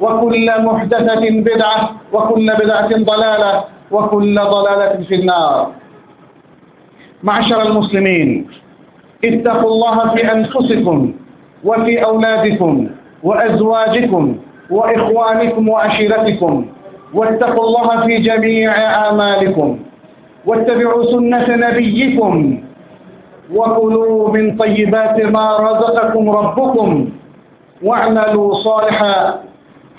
وكل محدثة بدعة وكل بدعة ضلالة وكل ضلالة في النار. معشر المسلمين اتقوا الله في أنفسكم وفي أولادكم وأزواجكم وإخوانكم وعشيرتكم واتقوا الله في جميع أعمالكم واتبعوا سنة نبيكم وكلوا من طيبات ما رزقكم ربكم واعملوا صالحا.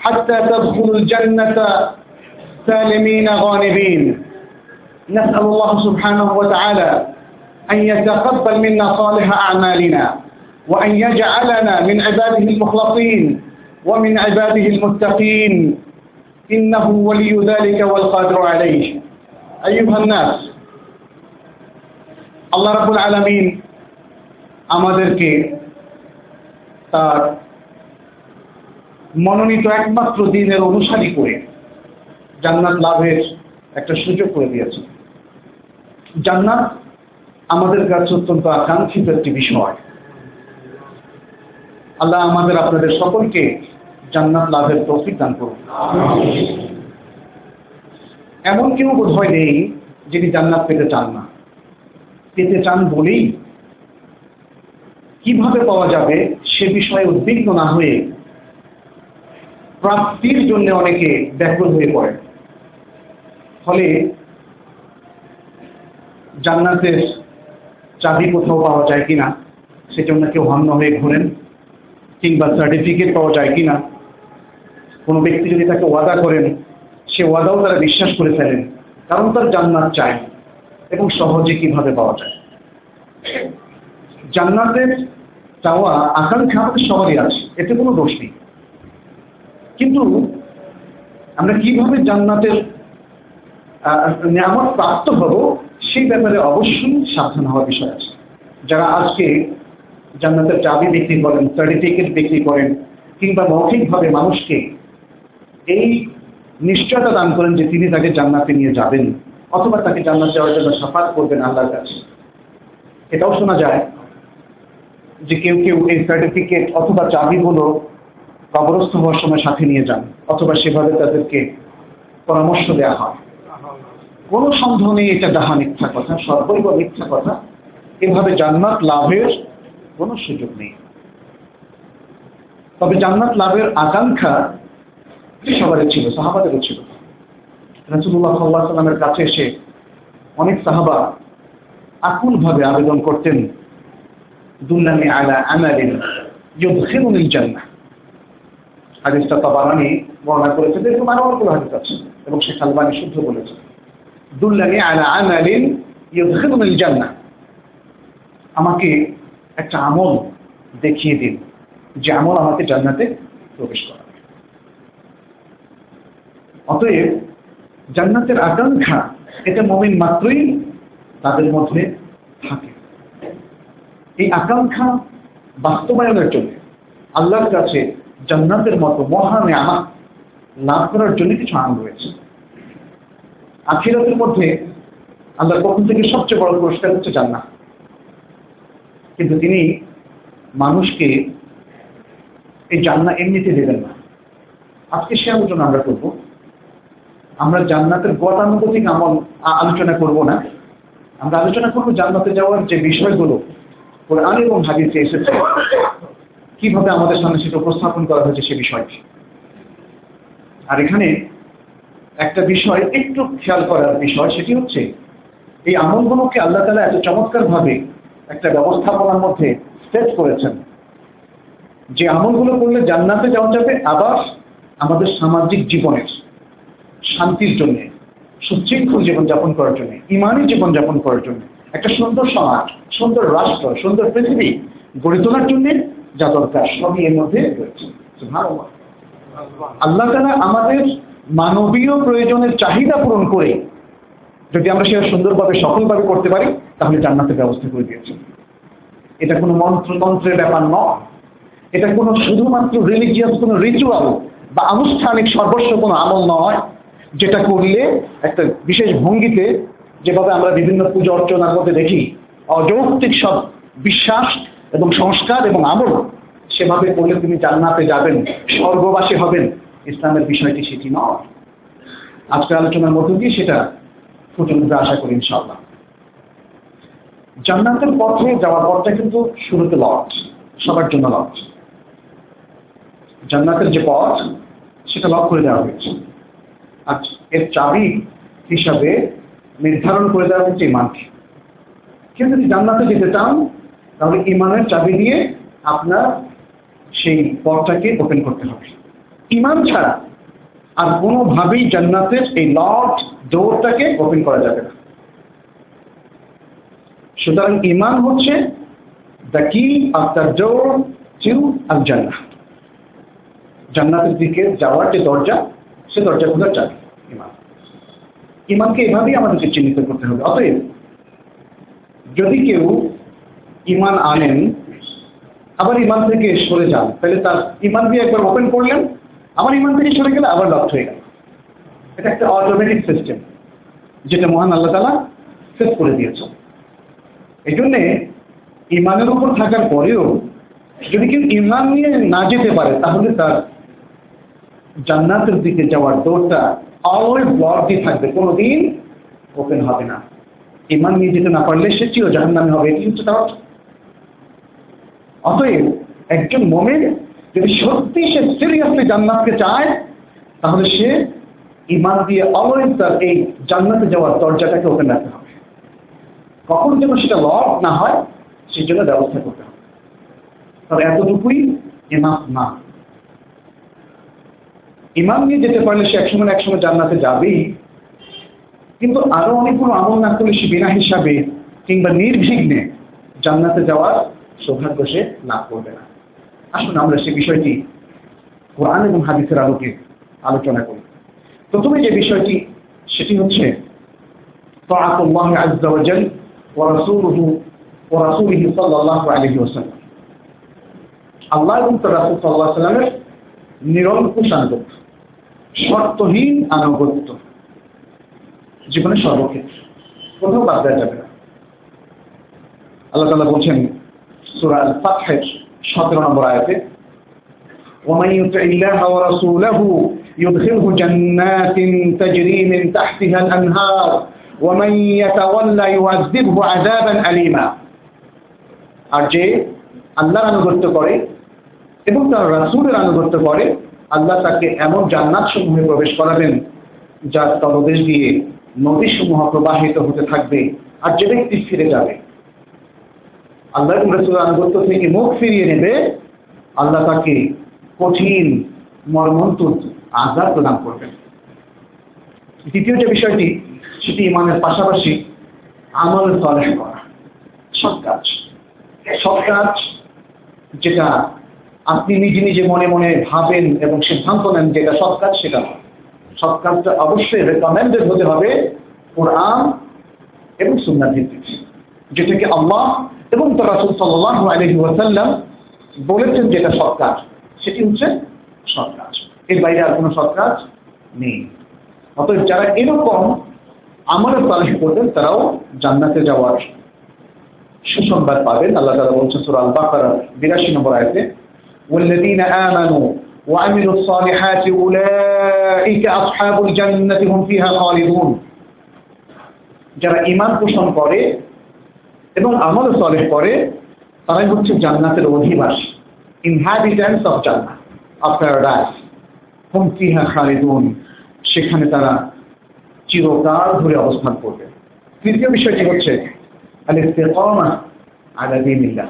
حتى تدخلوا الجنة سالمين غانبين نسأل الله سبحانه وتعالى أن يتقبل منا صالح أعمالنا وأن يجعلنا من عباده المخلصين ومن عباده المتقين إنه ولي ذلك والقادر عليه أيها الناس আল্লাহ রাবুল আলমিন আমাদেরকে তার মনোনীত একমাত্র দিনের অনুসারী করে জান্নাত লাভের একটা সুযোগ করে দিয়েছে। জান্নাত আমাদের কাছে অত্যন্ত আকাঙ্ক্ষিত একটি বিষয়। আল্লাহ আমাদের আপনাদের সকলকে জান্নাত লাভের তৌফিক দান করুন। এমন কেউ বোধ হয় নেই যিনি জান্নাত পেতে চান না। পেতে চান বলেই কীভাবে পাওয়া যাবে সে বিষয়ে উদ্বিগ্ন না হয়ে প্রাপ্তির জন্য অনেকে ব্যাকুল হয়ে পড়ে ফলে জান্নাতের চাবি কোথাও পাওয়া যায় কিনা সেজন্য কেউ হন্য হয়ে ঘোরেন, কিংবা সার্টিফিকেট পাওয়া যায় কিনা, কোনো ব্যক্তি যদি তাকে ওয়াদা করেন, সে ওয়াদাও তারা বিশ্বাস করে ফেলেন, কারণ তার জান্নাত চায় এবং সহজে কীভাবে পাওয়া যায়। জান্নাতের চাওয়া, আকাঙ্ক্ষা আমাদের সবারই আছে, এতে কোনো দোষ নেই। কিন্তু আমরা কীভাবে জান্নাতের নিয়ামত প্রাপ্ত হব সেই ব্যাপারে অবশ্যই সাবধান হওয়ার বিষয় আছে। যারা আজকে জান্নাতের চাবি বিক্রি করেন সার্টিফিকেট বিক্রি করেন, কিংবা মৌখিকভাবে মানুষকে এই নিশ্চয়তা দান করেন যে তিনি তাকে জান্নাতে নিয়ে যাবেন, অথবা তাকে জান্নাত যাওয়ার জন্য সাফাত করবেন আল্লাহর কাছে। এটাও শোনা যায় যে কেউ কেউ এই সার্টিফিকেট অথবা চাবিগুলো কবরস্থ হওয়ার সময় সাথে নিয়ে যান, অথবা সেভাবে তাদেরকে পরামর্শ দেওয়া হয়। কোনো সন্দেহ নেই, এটা ডাহা মিথ্যা কথা, সর্বৈব মিথ্যা কথা। এভাবে জান্নাত লাভের কোনো সুযোগ নেই। তবে জান্নাত লাভের আকাঙ্ক্ষা সবারই ছিল, সাহাবাদেরও ছিল। রাসুল্লাহ সাল্লাহ সাল্লামের কাছে এসে অনেক সাহাবা আকুলভাবে আবেদন করতেন দুল্লামি আলা আমালিন ইউদখিলুনিল জান্নাহ। হাদিসটা তাবারানি বর্ণনা করেছে এরকম আরও অনেকগুলো হাদিস আছে এবং শেখ আলবানি শুদ্ধ বলেছে। দুল্লামি আলা আমালিন ইউদখিলুনিল জান্নাহ আমাকে একটা আমল দেখিয়ে দিন, যে আমল আমাকে জান্নাতে প্রবেশ করাবে। অতএব জান্নাতের আকাঙ্ক্ষা এটা মমিন মাত্রই তাদের মধ্যে থাকে। এই আকাঙ্ক্ষা বাস্তবায়নের জন্য আল্লাহর কাছে জান্নাতের মতো মহা নেয়ামা লাভ করার জন্য কিছু আইন রয়েছে আখিরাতের মধ্যে আল্লাহর পক্ষ থেকে সবচেয়ে বড় পুরস্কার হচ্ছে জান্নাত। কিন্তু তিনি মানুষকে এই জান্নাত এমনিতে দেবেন না। আজকে সে আলোচনা আমরা করব। আমরা জান্নাতের গতানুগতিক আমল আলোচনা করব না। আমরা আলোচনা করব জান্নাতে যাওয়ার যে বিষয়গুলো কোরআন এবং হাদিসে এসেছে। কীভাবে আমাদের সামনে সেটা উপস্থাপন করা হয়েছে সে বিষয়টি। আর এখানে একটা বিষয় একটু খেয়াল করার বিষয়, সেটি হচ্ছে এই আমলগুলোকে আল্লাহ তালা এত চমৎকারভাবে একটা ব্যবস্থাপনার মধ্যে সেট করেছেন যে আমলগুলো করলে জান্নাতে যাওয়া যাবে আবার আমাদের সামাজিক জীবনের শান্তির জন্য, সুশৃঙ্খল জীবনযাপন করার জন্য, ইমানি জীবনযাপন করার জন্য, একটা সুন্দর সমাজ, সুন্দর রাষ্ট্র, সুন্দর পৃথিবী গড়ে তোলার জন্য যা দরকার, সবই এর মধ্যে আল্লাহ তালা আমাদের মানবীয় প্রয়োজনের চাহিদা পূরণ করে যদি আমরা সেটা সুন্দরভাবে, সফলভাবে করতে পারি, তাহলে জান্নাতের ব্যবস্থা করে দিয়েছে এটা কোনো মন্ত্রতন্ত্রের ব্যাপার নয়। এটা কোনো শুধুমাত্র রিলিজিয়াস কোনো রিচুয়াল বা আনুষ্ঠানিক সর্বস্ব কোনো আমল নয়, যেটা করলে একটা বিশেষ ভঙ্গিতে যেভাবে আমরা বিভিন্ন পুজো অর্চনার মধ্যে দেখি, অযৌক্তিক সব বিশ্বাস এবং সংস্কার এবং আমল, সেভাবে করলে তিনি জান্নাতে যাবেন, স্বর্গবাসী হবেন। ইসলামের বিষয়টি সেটি নয়। আজকের আলোচনার মধ্য দিয়ে সেটা ফুটে উঠবে আশা করি ইনশাআল্লাহ। জান্নাতের পথে যাওয়ার পথটা কিন্তু শুরুতে লট সবার জন্য লট জান্নাতের যে পথ, সেটা লক করে দেওয়া হয়েছে। আর এর চাবি হিসাবে নির্ধারণ করে দেওয়া হচ্ছে ইমানকে। কেউ যদি জান্নাতে যেতে চান তাহলে ইমানের চাবি দিয়ে আপনার সেই পথটাকে ওপেন করতে হবে। ইমান ছাড়া আর কোনোভাবেই জান্নাতের এই লট ডোরটাকে ওপেন করা যাবে না। সুতরাং ইমান হচ্ছে the key of the door to আল জান্নাহ জান্নাতের দিকে যাওয়ার যে দরজা, সে দরজা খোলার চাবি, ইমান। ইমানকে এভাবেই আমাদেরকে চিহ্নিত করতে হবে। অতএব যদি কেউ ইমান আনেন, আবার ইমান থেকে সরে যান। তাহলে তার ইমান দিয়ে একবার ওপেন করলেন, আবার ইমান থেকে সরে গেলে আবার লক হয়ে গেল। এটা একটা অটোমেটিক সিস্টেম যেটা মহান আল্লাহ তালা সেট করে দিয়েছে এই জন্যে ইমানের উপর থাকার পরেও যদি কেউ ইমান নিয়ে না যেতে পারে, তাহলে তার জান্নাতের দিকে যাওয়ার দৌড়টা অলওয়েজ ব্লক দিয়ে থাকবে, কোনোদিন ওপেন হবে না। ইমান নিয়ে যেতে না পারলে সে চির জাহান্নামে হবে, এটি হচ্ছে তার। অতএব একজন মোমেন যদি সত্যি সে সিরিয়াসলি জান্নাতকে চায়, তাহলে সে ইমান দিয়ে অলওয়েজ তার এই জান্নাতে যাওয়ার দরজাটাকে ওপেন রাখতে হবে। কখন যেন সেটা লক না হয়, সেই জন্য ব্যবস্থা করতে হবে। তবে এতটুকুই এনাফ না। ইমান নিয়ে যেতে পারলে সে একসময় একসময় জান্নাতে যাবেই। কিন্তু আরও অনেকগুলো আমল না করলে সে বিনা হিসাবে কিংবা নির্বিঘ্নে জান্নাতে যাওয়ার সৌভাগ্য সে লাভ করবে না। আসুন আমরা সে বিষয়টি কোরআন এবং হাদিসের আলোকে আলোচনা করি। প্রথমে যে বিষয়টি, সেটি হচ্ছে আল্লাহ এবং নিরঙ্কুশ আনুগত্য, শর্তহীন আনুগত্য জীবনের সর্বক্ষেত্রে। কোথাও বাদ দেওয়া যাবে না। আল্লাহ তাআলা বলছেন সূরা আল ফাতহের 17 নম্বর আয়াতে ومن يطع الله ورسوله يدخله جنات تجري من تحتها الأنهار ومن يتولى يعذبه عذابا أليما আর যে আল্লাহর আনুগত্য করে এবং তার রাসূলের আনুগত্য করে আল্লাহ তাকে এমন জান্নাত সমূহে প্রবেশ করাবেন যার তলদেশ দিয়ে নদী সমূহ প্রবাহিত হতে থাকবে আর যে ব্যক্তি ফিরে যাবে আল্লাহ এবং রাসূলের আনুগত্য থেকে মুখ ফিরিয়ে নেবে, আল্লাহ তাকে কঠিন মর্মন্তুদ আজাদ প্রদান করবেন। দ্বিতীয় যে বিষয়টি, সেটি ইমানের পাশাপাশি আমল তলেহ করা। সব কাজ। সব কাজ যেটা আপনি নিজে নিজে মনে মনে ভাবেন এবং সিদ্ধান্ত নেন যেটা সৎ কাজ, সেটা। সৎ কাজটা অবশ্যই রেকমেন্ডেড হতে হবে কোরআন এবং সুন্নাহ ভিত্তিক। যেটাকে আল্লাহ এবং তার রাসূল সাল্লাল্লাহু আলাইহি ওয়াসাল্লাম বলেছেন যেটা সৎ কাজ সেটি হচ্ছে সৎ কাজ এর বাইরে আর কোনো সৎ কাজ নেই অতএব যারা এরকম আমলে সালেহ করবেন তারাও জান্নাতে যাওয়ার সুসংবাদ পাবেন আল্লাহ তাআলা বলছেন সূরা আল বাকারা 82 নম্বর আয়াতে والذين آمنوا وعملوا الصالحات أولئك أصحاب الجنة هم فيها خالدون যারা ঈমান পোষণ করে এবং আমল সালেহ করে তারাই হচ্ছে জান্নাতের অধিবাসী ইনহ্যাবিটেন্টস অফ জান্নাত অফ প্যারাডাইস হুম ফিহা খালিদুন, সেখানে তারা চিরকাল ধরে অবস্থান করবে। তৃতীয় বিষয়টি হচ্ছে আল ইস্তেকামা আলা দীনিল্লাহ।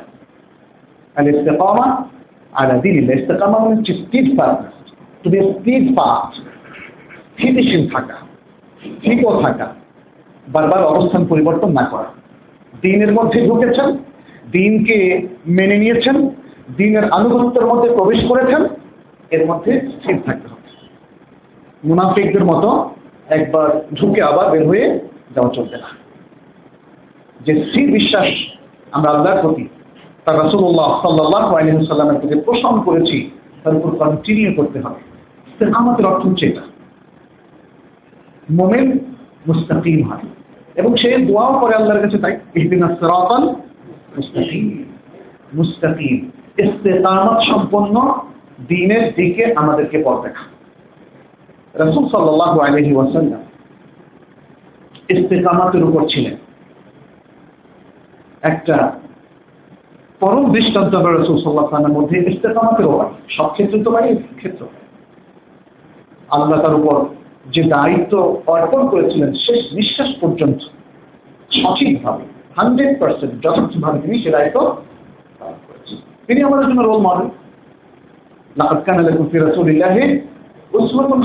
আল ইস্তেকামা ইস্তেকামা মানে হচ্ছে স্টিডফাস্টনেস টু বি স্টিডফাস্ট স্থিতিশীল থাকা, স্থিত থাকা, বারবার অবস্থান পরিবর্তন না করা। দিনের মধ্যে ঢুকেছেন, দিনকে মেনে নিয়েছেন, দিনের আনুগত্যের মধ্যে প্রবেশ করেছেন, এর মধ্যে স্থির থাকতে হবে। মুনাফিকদের মতো একবার ঢুকে আবার বের হয়ে যাওয়া চলবে না। যে স্থির বিশ্বাস আমরা আল্লাহর প্রতি, তার রাসুল্লাহ সাল্লাহ আলহিহাল্লামের প্রতি পোষণ করেছি, তার উপর কন্টিনিউ করতে হবে। আমাদের অর্থ হচ্ছে এটা। মোমেন মুস্তাকিম হয়। এবং সে দোয়াও করে আল্লাহর কাছে তাই, ইহদিনা সিরাতাল মুস্তাকিম। মুস্তাকিম। ইস্তেকামত সম্পন্ন দিনের দিকে আমাদেরকে পথ দেখা রাসূল সাল্লাল্লাহু আলাইহি ওয়াসাল্লাম ইস্তেকামতের উপর ছিলেন। একটা পরম দৃষ্টান্ত আমরা রসুল সাল্লাহ সাল্লামের মধ্যে ইস্তেকামতের ওপর সব ক্ষেত্রে তো পাই ক্ষেত্র। আল্লাহ তার উপর যে দায়িত্ব অর্পণ করেছিলেন শেষ নিঃশ্বাস পর্যন্ত সঠিকভাবে হান্ড্রেড পার্সেন্ট যথার্থভাবে তিনি সে দায়িত্ব তিনি আমাদের জন্য রোল মডেল রাসূলিল্লাহি উসওয়াতুন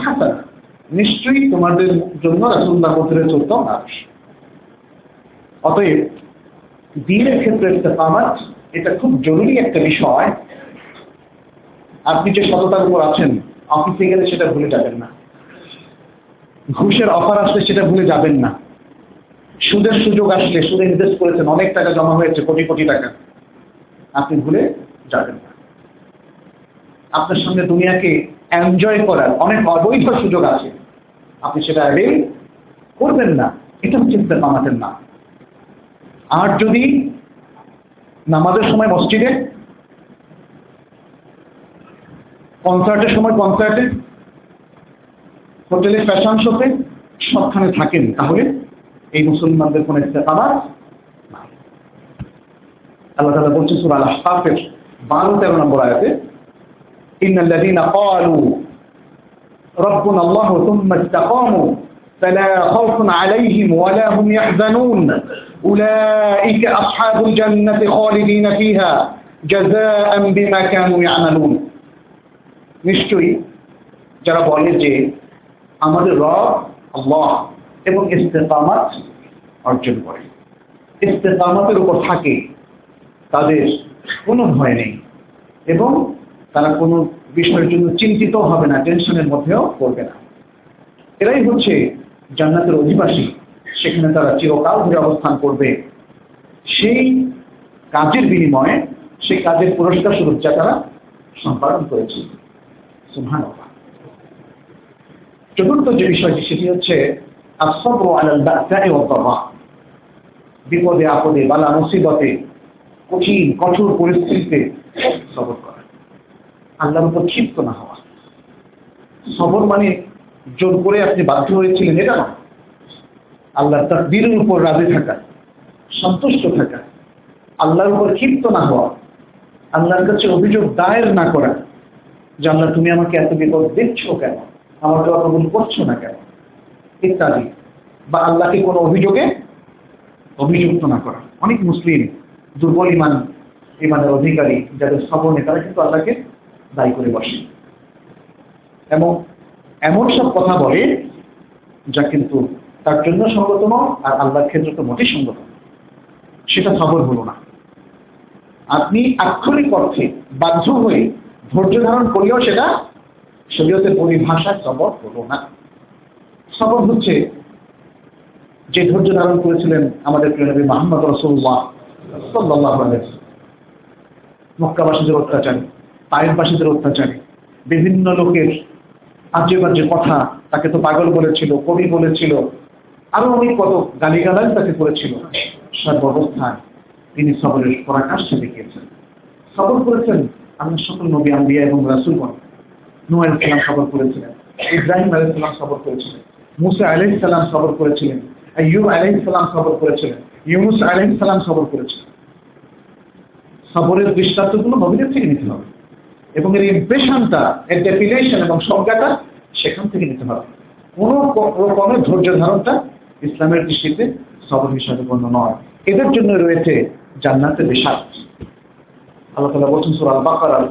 নিশ্চয়ই তোমাদের জন্য রাসূলুল্লাহ বলতে চলতো আদর্শ অতএব দিনের ক্ষেত্রে ইস্তেকামাত, এটা খুব জরুরি একটা বিষয়। আপনি যে সততার উপর আছেন অফিসে গেলে সেটা ভুলে যাবেন না। ঘুষের অফার আসলে সেটা ভুলে যাবেন না। সুদের সুযোগ আসলে, সুদে ইনভেস্ট করেছেন, অনেক টাকা জমা হয়েছে, কোটি কোটি টাকা। আপনি ভুলে যাবেন না। আপনার সঙ্গে দুনিয়াকে এনজয় করার অনেক অবৈধ সুযোগ আছে। আপনি সেটা অ্যাভেল করবেন না। এটা হচ্ছে আমাদের না আর যদি নামাজের সময় মসজিদে কনসার্টের সময় কনসার্টে হোটেলে ফ্যাশন শোতে সবখানে থাকেন তাহলে এই মুসলমানদের কোনো ইস্তেকামাত নাই আল্লাহ তাআলা বলছে সূরা আল আহকাফের 12 13 নম্বর আয়াতে ইন্নাল লাযীনা ক্বালু ربنا الله ثم استقاموا فلا خوف عليهم ولا هم يحزنون أولئك أصحاب الجنة خالدين فيها جزاء بما كانوا يعملون নিশ্চয়ই যারা বলে যে আমাদের রব, আল্লাহ এবং ইস্তেকামাত অর্জন করে। ইস্তেকামাতের উপর থাকে তাদের কোনো ভয় নেই এবং তারা কোনো বিষয়ের জন্য চিন্তিত হবে না, টেনশনের মধ্যেও পড়বে না। এরাই হচ্ছে জান্নাতের অধিবাসী, সেখানে তারা চিরকাল ধরে অবস্থান করবে। সেই কাজের বিনিময়ে, সেই কাজের পুরস্কার যা তারা সম্পাদন করেছে। সুহান চতুর্থ যে বিষয়টি, সেটি হচ্ছে বিপদে, আপদে, বালা মুসিবতে, কঠিন, কঠোর পরিস্থিতিতে সবর করা। আল্লাহর উপর ক্ষিপ্ত না হওয়া। সবর মানে জোর করে আপনি বাধ্য হয়েছিলেন, এটা না আল্লাহর তাকদীরের উপর রাজি থাকা, সন্তুষ্ট থাকা, আল্লাহর উপর ক্ষিপ্ত না হওয়া, আল্লাহর কাছে অভিযোগ দায়ের না করা, যে আল্লাহ তুমি আমাকে এত বিপদ দিচ্ছ কেন? আমাকে কবুল করছ না কেন? ইত্যাদি। বা আল্লাহকে কোনো অভিযোগে অভিযুক্ত না করা। অনেক মুসলিম দুর্বল ইমান, ইমানের অধিকারী, যাদের নেই, তারা কিন্তু আল্লাহকে দায়ী করে বসে। এবং এমন সব কথা বলে যা কিন্তু তার জন্য সঙ্গত নয় আর আল্লাহর ক্ষেত্রে তো মোটেই সঙ্গত। সেটা সবর হলো না। আপনি আক্ষরিক অর্থে বাধ্য হয়ে ধৈর্য ধারণ করলেও সেটা শরীয়তের পরিভাষায় সবর হলো না। সবর হচ্ছে যে ধৈর্য ধারণ করেছিলেন আমাদের প্রিয় নবী মোহাম্মদ রসুল্লাহ সাল্লাহ মক্কাবাসীদের অত্যাচারে পায়েরবাসীদের অত্যাচারে, বিভিন্ন লোকের বাজে কথা তাকে তো পাগল বলেছিল, কবি বলেছিল, আরও অনেক কত গালিগালাজ তাকে করেছিল। সর্বাবস্থায় তিনি সবরের পরাকাষ্ঠা দেখিয়েছেন। সবর করেছেন আল্লাহ সকল নবী, আম্বিয়া এবং রাসুলগণ। নূহ আলাইহিস সবর করেছিলেন, ইব্রাহিম আলাইহিস সালাম সবর করেছিলেন, মুসা আলাইহিস সালাম সবর করেছিলেন, আইয়ুব আলাইহিস সালাম সবর করেছিলেন, ইউনুস আলাইহিস সালাম সবর করেছিলেন। সবরের দৃষ্টান্তগুলো নবীদের থেকে নিতে হবে এবং এর ইমপ্রেশনটা এর ডেফিনেশন এবং সংজ্ঞাটা সেখান থেকে নিতে হবে। কোনো রকমের ধৈর্য ধারণটা ইসলামের দৃষ্টিতে সবর হিসাবে গণ্য নয়। এদের জন্য রয়েছে জান্নাতের বিশাল আল্লাহ তালা বলছেন সুরাল বাকারার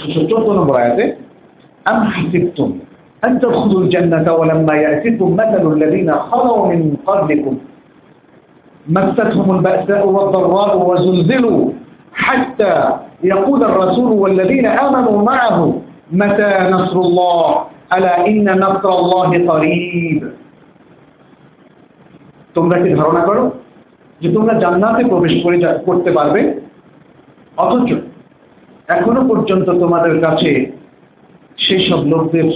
দুশো চোদ্দ নম্বর আয়াতে أم حسبتم أن تدخلوا الجنة ولما يأتكم مثل الذين خلوا من قبلكم مستهم البأساء والضراء وزلزلوا حتى يقول الرسول والذين آمنوا معه متى نصر الله ألا إن نصر الله قريب তোমরা কি ধারণা করো যে তোমরা জান্নাতে প্রবেশ করে যা- করতে পারবে অথচ এখনো পর্যন্ত তোমাদের কাছে সেই সব লোকদের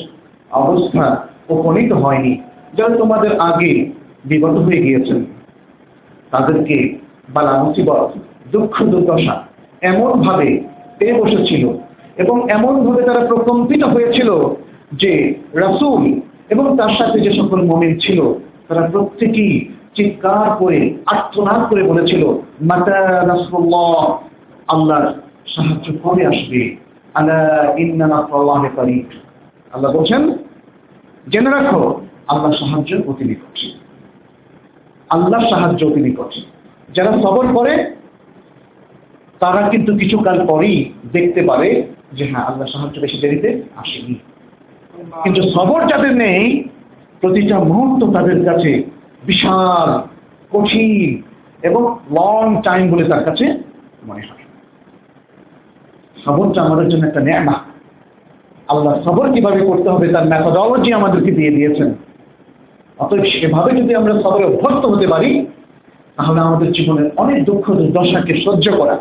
অবস্থা উপনীত হয়নি, যারা তোমাদের আগে বিগত হয়ে গিয়েছেন। তাদেরকে বালা মুসিবত, দুঃখ, দুর্দশা এমনভাবে পেয়ে বসেছিল এবং এমনভাবে তারা প্রকম্পিত হয়েছিল যে রাসূল এবং তার সাথে যে সকল মমিন ছিল, তারা প্রত্যেকেই চিৎকার করে, আর্তনাদ করে বলেছিল, মাতা নাসরুল্লাহ আল্লাহর সাহায্য কবে আসবে? আল্লাহ বলছেন, জেনে রাখো আল্লাহ সাহায্য অতি নিকট। আল্লাহ সাহায্য অতি নিকট। যারা সবর করে, তারা কিন্তু কিছুকাল পরেই দেখতে পারে যে হ্যাঁ আল্লাহ সাহায্য বেশি দেরিতে আসেনি। কিন্তু সবর যাদের নেই, প্রতিটা মুহূর্ত তাদের কাছে বিশাল, কঠিন এবং লং টাইম বলে তার কাছে মনে হয়। সবরটা আমাদের জন্য একটা ন্যায় আল্লাহ সবর কীভাবে করতে হবে তার ম্যাথোডলজি আমাদেরকে দিয়ে দিয়েছেন। অতএব সেভাবে যদি আমরা সবরে অভ্যস্ত হতে পারি, তাহলে আমাদের জীবনের অনেক দুঃখ দুর্দশাকে সহ্য করা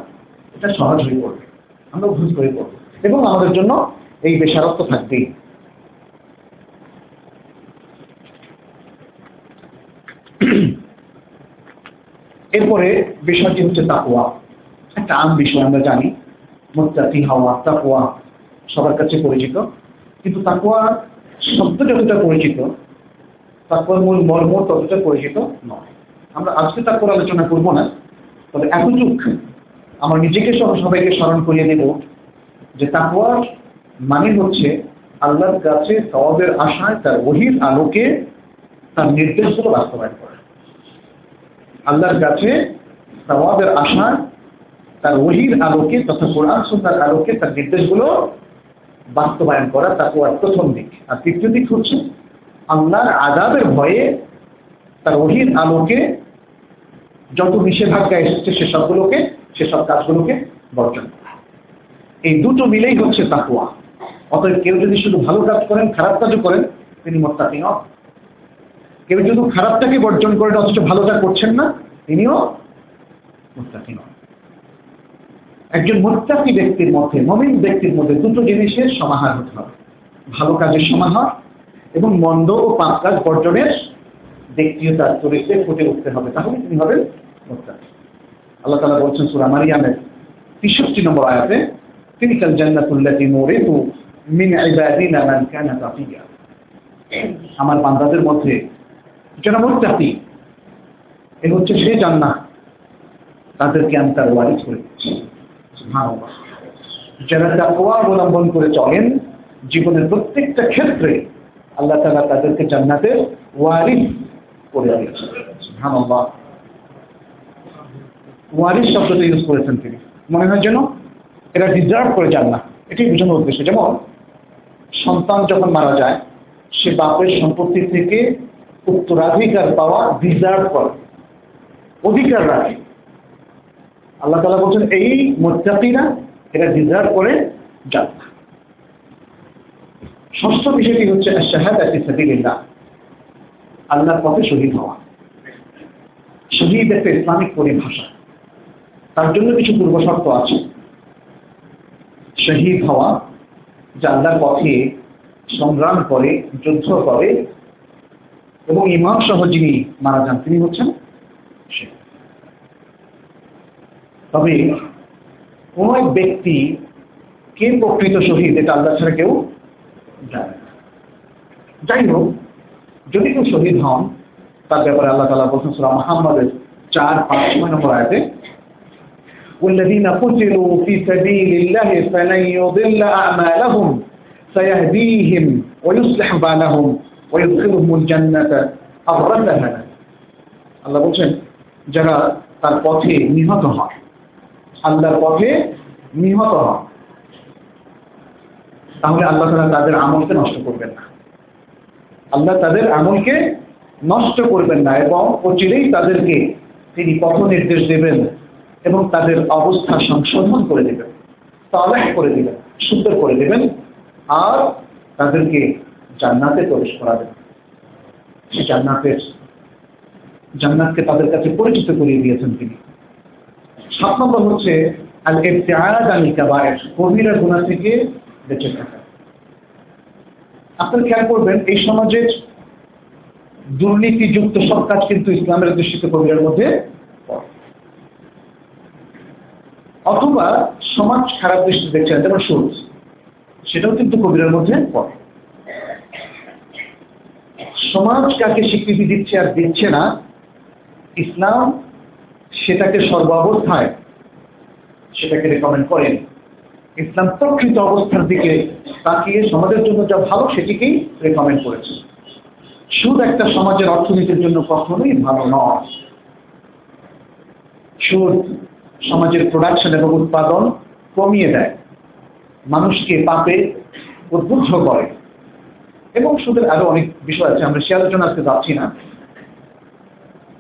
এটা সহজ হয়ে পড়বে। আমরা অভ্যস্ত হয়ে পড়ব। এবং আমাদের জন্য এই বেসারত্ব থাকবেই। এরপরে বিষয়টি হচ্ছে তাকুয়া একটা আম বিষয় আমরা জানি। মোত্তাকি হাওয়া তাকুয়া সবার কাছে পরিচিত। কিন্তু তাকুয়া শব্দ যতটা পরিচিত, তাকুয়ার মূল মর্ম ততটা পরিচিত নয়। আমরা আজকে তাকুয়ার আলোচনা করব না, তবে এতটুক আমার নিজেকে সহ সবাইকে স্মরণ করিয়ে দেব যে তাকুয়ার মানে হচ্ছে আল্লাহর কাছে সওয়াবের আশায় তার ওহির আলোকে তার নির্দেশগুলো বাস্তবায়ন করা। আল্লাহর কাছে সওয়াবের আশায় তার ওহির আলোকে তথা কোরআন সুন্নার আলোকে তার নির্দেশগুলো বাস্তবায়ন করা তাকুয়ার প্রথম দিক। আর তৃতীয় দিক হচ্ছে আল্লাহর আজাবের ভয়ে তার ওহির আলোকে যত নিষেধাজ্ঞা এসেছে সেসবগুলোকে সেসব কাজগুলোকে বর্জন করা। এই দুটো মিলেই হচ্ছে তাকুয়া অতএব কেউ যদি শুধু ভালো কাজ করেন, খারাপ কাজও করেন, তিনি মোত্তাকি নন। কেউ যদি খারাপটাকে বর্জন করেন, অথচ ভালোটা করছেন না, তিনিও মোত্তাকি নন। একজন মোত্তাকি ব্যক্তির মধ্যে, মমিন ব্যক্তির মধ্যে দুটো জিনিসের সমাহার হতে হবে। ভালো কাজের সমাহার এবং মন্দ ও পাপ কাজ বর্জনের ব্যক্তিও তার চরিত্রে ফুটে উঠতে হবে। তাহলে তিনি হবেন মোত্তাকি। আল্লাহ তালা বলছেন সুরা মারিয়ামের তেষট্টি নম্বর আয়াতে তিনি কাল জান্নাতুল্লাতি মুরিদু মিন ইবাদিনা মান কানা তাকিয়া। আমার বান্দাদের মধ্যে যারা মোত্তাকি, এ হচ্ছে সে জান্নাত, তাদেরকে আমি তার ওয়ারিস করে দিচ্ছি। যারা তাকওয়া অবলম্বন করে চলেন, জীবনের প্রত্যেকটা ক্ষেত্রে আল্লাহ তাআলা তাদেরকে জান্নাতের ওয়ারিস করে দিয়েছেন। সুবহানাল্লাহ। ওয়ারিস শব্দটা ইউজ করেছেন তিনি। মনে হয় যেন এরা ডিজার্ভ করে যান না এটি বোঝানোর উদ্দেশ্য। যেমন, সন্তান যখন মারা যায়, সে বাপের সম্পত্তি থেকে উত্তরাধিকার পাওয়া ডিজার্ভ করে। অধিকার রাখে। আল্লাহ তালা বলছেন, এই মোত্তাকিরা, এরা ডিজার্ভ করে না ষষ্ঠ বিষয়টি হচ্ছে শাহাদ আল্লাহর পথে শহীদ হওয়া। শহীদ একটা ইসলামিক পরিভাষা। তার জন্য কিছু পূর্ব শর্ত আছে। শহীদ হওয়া, যে আল্লাহর পথে সংগ্রাম করে, যুদ্ধ করে, এবং ইমাম সহ যিনি মারা যান, তিনি হচ্ছেন সে তবে কোন এক ব্যক্তি কে প্রকৃত শহীদ এটা আল্লাহ ছাড়া কেউ জানে না। যাই হোক যদি কেউ শহীদ হন তার ব্যাপারে আল্লাহ তালা বলছেন সুরা মোহাম্মদের চার পাঁচ ছয় নম্বর আয়াতে والذين قتلوا في سبيل الله فلن يضل أعمالهم سيهديهم ويصلح بالهم ويدخلهم الجنة أرسلها আল্লাহ বলছেন যারা তার পথে নিহত হয় আল্লাহর পথে নিহত হয় তাহলে আল্লাহ তারা তাদের আমলকে নষ্ট করবেন না। আল্লাহ তাদের আমলকে নষ্ট করবেন না এবং অচিরেই তাদেরকে তিনি পথ নির্দেশ দেবেন এবং তাদের অবস্থা সংশোধন করে দেবেন তালাহ করে দেবেন, সুন্দর করে দেবেন আর তাদেরকে জান্নাতে প্রবেশ করাবেন। সে জান্নাতের জান্নাতকে তাদের কাছে পরিচিত করিয়ে দিয়েছেন তিনি। সাত নম্বর হচ্ছে থেকে বেঁচে থাকা। খেয়াল করবেন, এই সমাজের দুর্নীতিযুক্ত সব কাজ কিন্তু ইসলামের মধ্যে অথবা সমাজ খারাপ দৃষ্টি দেখছে যেমন সুদ সেটাও কিন্তু কবিরার মধ্যে পড়ে। সমাজ কাকে স্বীকৃতি দিচ্ছে আর দিচ্ছে না, ইসলাম সেটাকে সর্বাবস্থায় সেটাকে রেকমেন্ড করেন। ইসলাম প্রকৃত অবস্থার দিকে তাকিয়ে সমাজের জন্য যা ভালো সেটিকেই রেকমেন্ড করেছে। সুদ একটা সমাজের অর্থনীতির জন্য কখনোই ভালো নয়। সুদ সমাজের প্রোডাকশন এবং উৎপাদন কমিয়ে দেয়। মানুষকে পাপে উদ্বুদ্ধ করে। এবং সুদের আরও অনেক বিষয় আছে, আমরা সে আলোচনা আজকে যাচ্ছি না।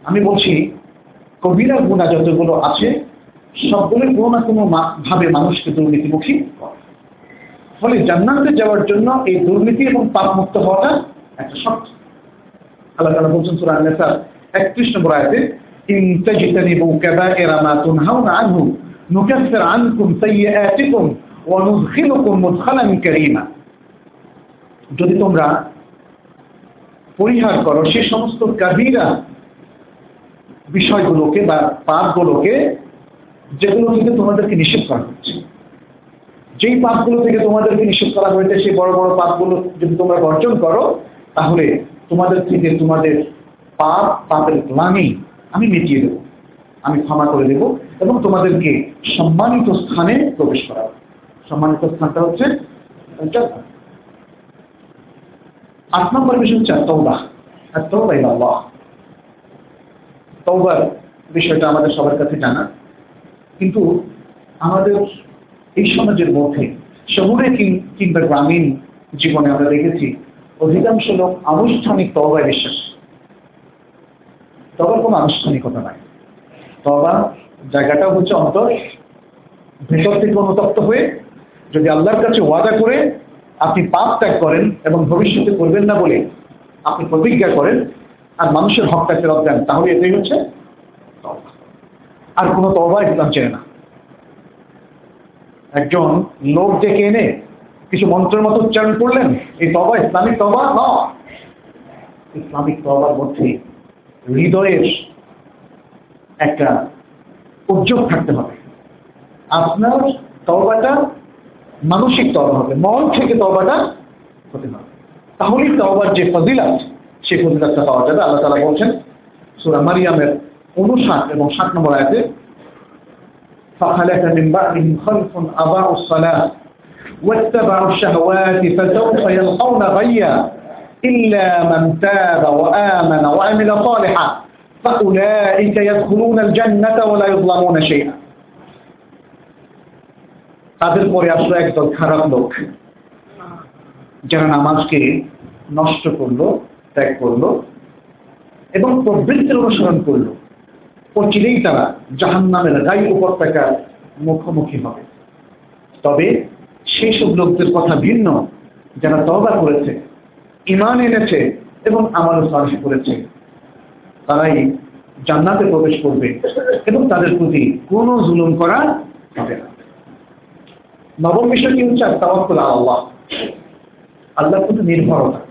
আমি বলছি কবিরা গুণা যতগুলো আছে, সবগুলো কোনো না কোনো ভাবে মানুষকে দুর্নীতিমুখী ফলে জান্নাতে যাওয়ার জন্য এই দুর্নীতি এবং পাপ মুক্ত হওয়াটা একটা শর্ত। আল্লাহ তাআলা বলছেন সূরা আন-নিসা 31 নম্বর আয়াতে, ইন তাজতানিবু কাবাইরা মা তুনহাউনা আনহু, নুকাফির আনকুম সাইয়্যাতিকুম ওয়া নুদখিলুকুম মুদখালান কারীমা। যদি তোমরা পরিহার করো, সে সমস্ত কাবিরা বিষয়গুলোকে বা পাপগুলোকে যেগুলো থেকে তোমাদেরকে নিষেধ করা হচ্ছে। যেই পাপগুলো থেকে তোমাদেরকে নিষেধ করা হয়েছে, সেই বড় বড় পাপগুলো যদি তোমরা বর্জন করো, তাহলে তোমাদের থেকে তোমাদের পাপ, পাপের গ্লানি আমি মিটিয়ে দেবো। আমি ক্ষমা করে দেব এবং তোমাদেরকে সম্মানিত স্থানে প্রবেশ করাবো। সম্মানিত স্থানটা হচ্ছে আট নম্বর বিষয় হচ্ছে তৌবা আল্লাহ। তৌবার বিষয়টা আমাদের সবার কাছে জানা। কিন্তু আমাদের এই সমাজের মধ্যে শহুরে কিংবা গ্রামীণ জীবনে আমরা দেখেছি, অধিকাংশ লোক আনুষ্ঠানিক তবায় বিশ্বাস। তবার কোনো আনুষ্ঠানিকতা নাই। তবা জায়গাটা হচ্ছে অন্তর, ভেতর থেকে অনুতপ্ত হয়ে যদি আল্লাহর কাছে ওয়াদা করে আপনি পাপ ত্যাগ করেন এবং ভবিষ্যতে করবেন না বলে আপনি প্রতিজ্ঞা করেন আর মানুষের হকটা ফেরত দেন, তাহলে এটাই হচ্ছে আর কোনো তবা ইসলাম চেনে না। একজন লোক ডেকে এনে কিছু মন্ত্রের মতো উচ্চারণ করলেন, এই তবা ইসলামিক তবা ন ইসলামিক তবার মধ্যে হৃদয়ের একটা উদ্যোগ থাকতে হবে। আপনার তবাটা মানসিক তবা হবে, মন থেকে তবাটা হতে হবে। তাহলেই তবার যে ফজিলাত সেই ফজিলাতটা পাওয়া যাবে আল্লাহ তালা বলছেন সুরা মারিয়ামের উনষাট এবং ষাট নম্বর আয়াতে فخلف من بعدهم خلف أضاعوا الصلاة واتبعوا الشهوات فسوف يلقون غيا إلا من تاب وآمن وعمل صالحا فأولئك يدخلون الجنة ولا يظلمون شيئا তাদের পরে আসলো একদল খারাপ লোক যারা নামাজকে নষ্ট করলো ত্যাগ করল এবং প্রবৃত্তির অনুসরণ করল। অচিরেই তারা জাহান নামের গাই উপত্যকার মুখোমুখি হবে। তবে সেই সব লোকদের কথা ভিন্ন, যারা তবা করেছে ইমান এনেছে এবং আমার সাহস করেছে। তারাই জান্নাতে প্রবেশ করবে এবং তাদের প্রতি কোনো জুলুম করা হবে না। নবম বিষয়টি হচ্ছে আল্লাহ আল্লাহর প্রতি নির্ভরতা।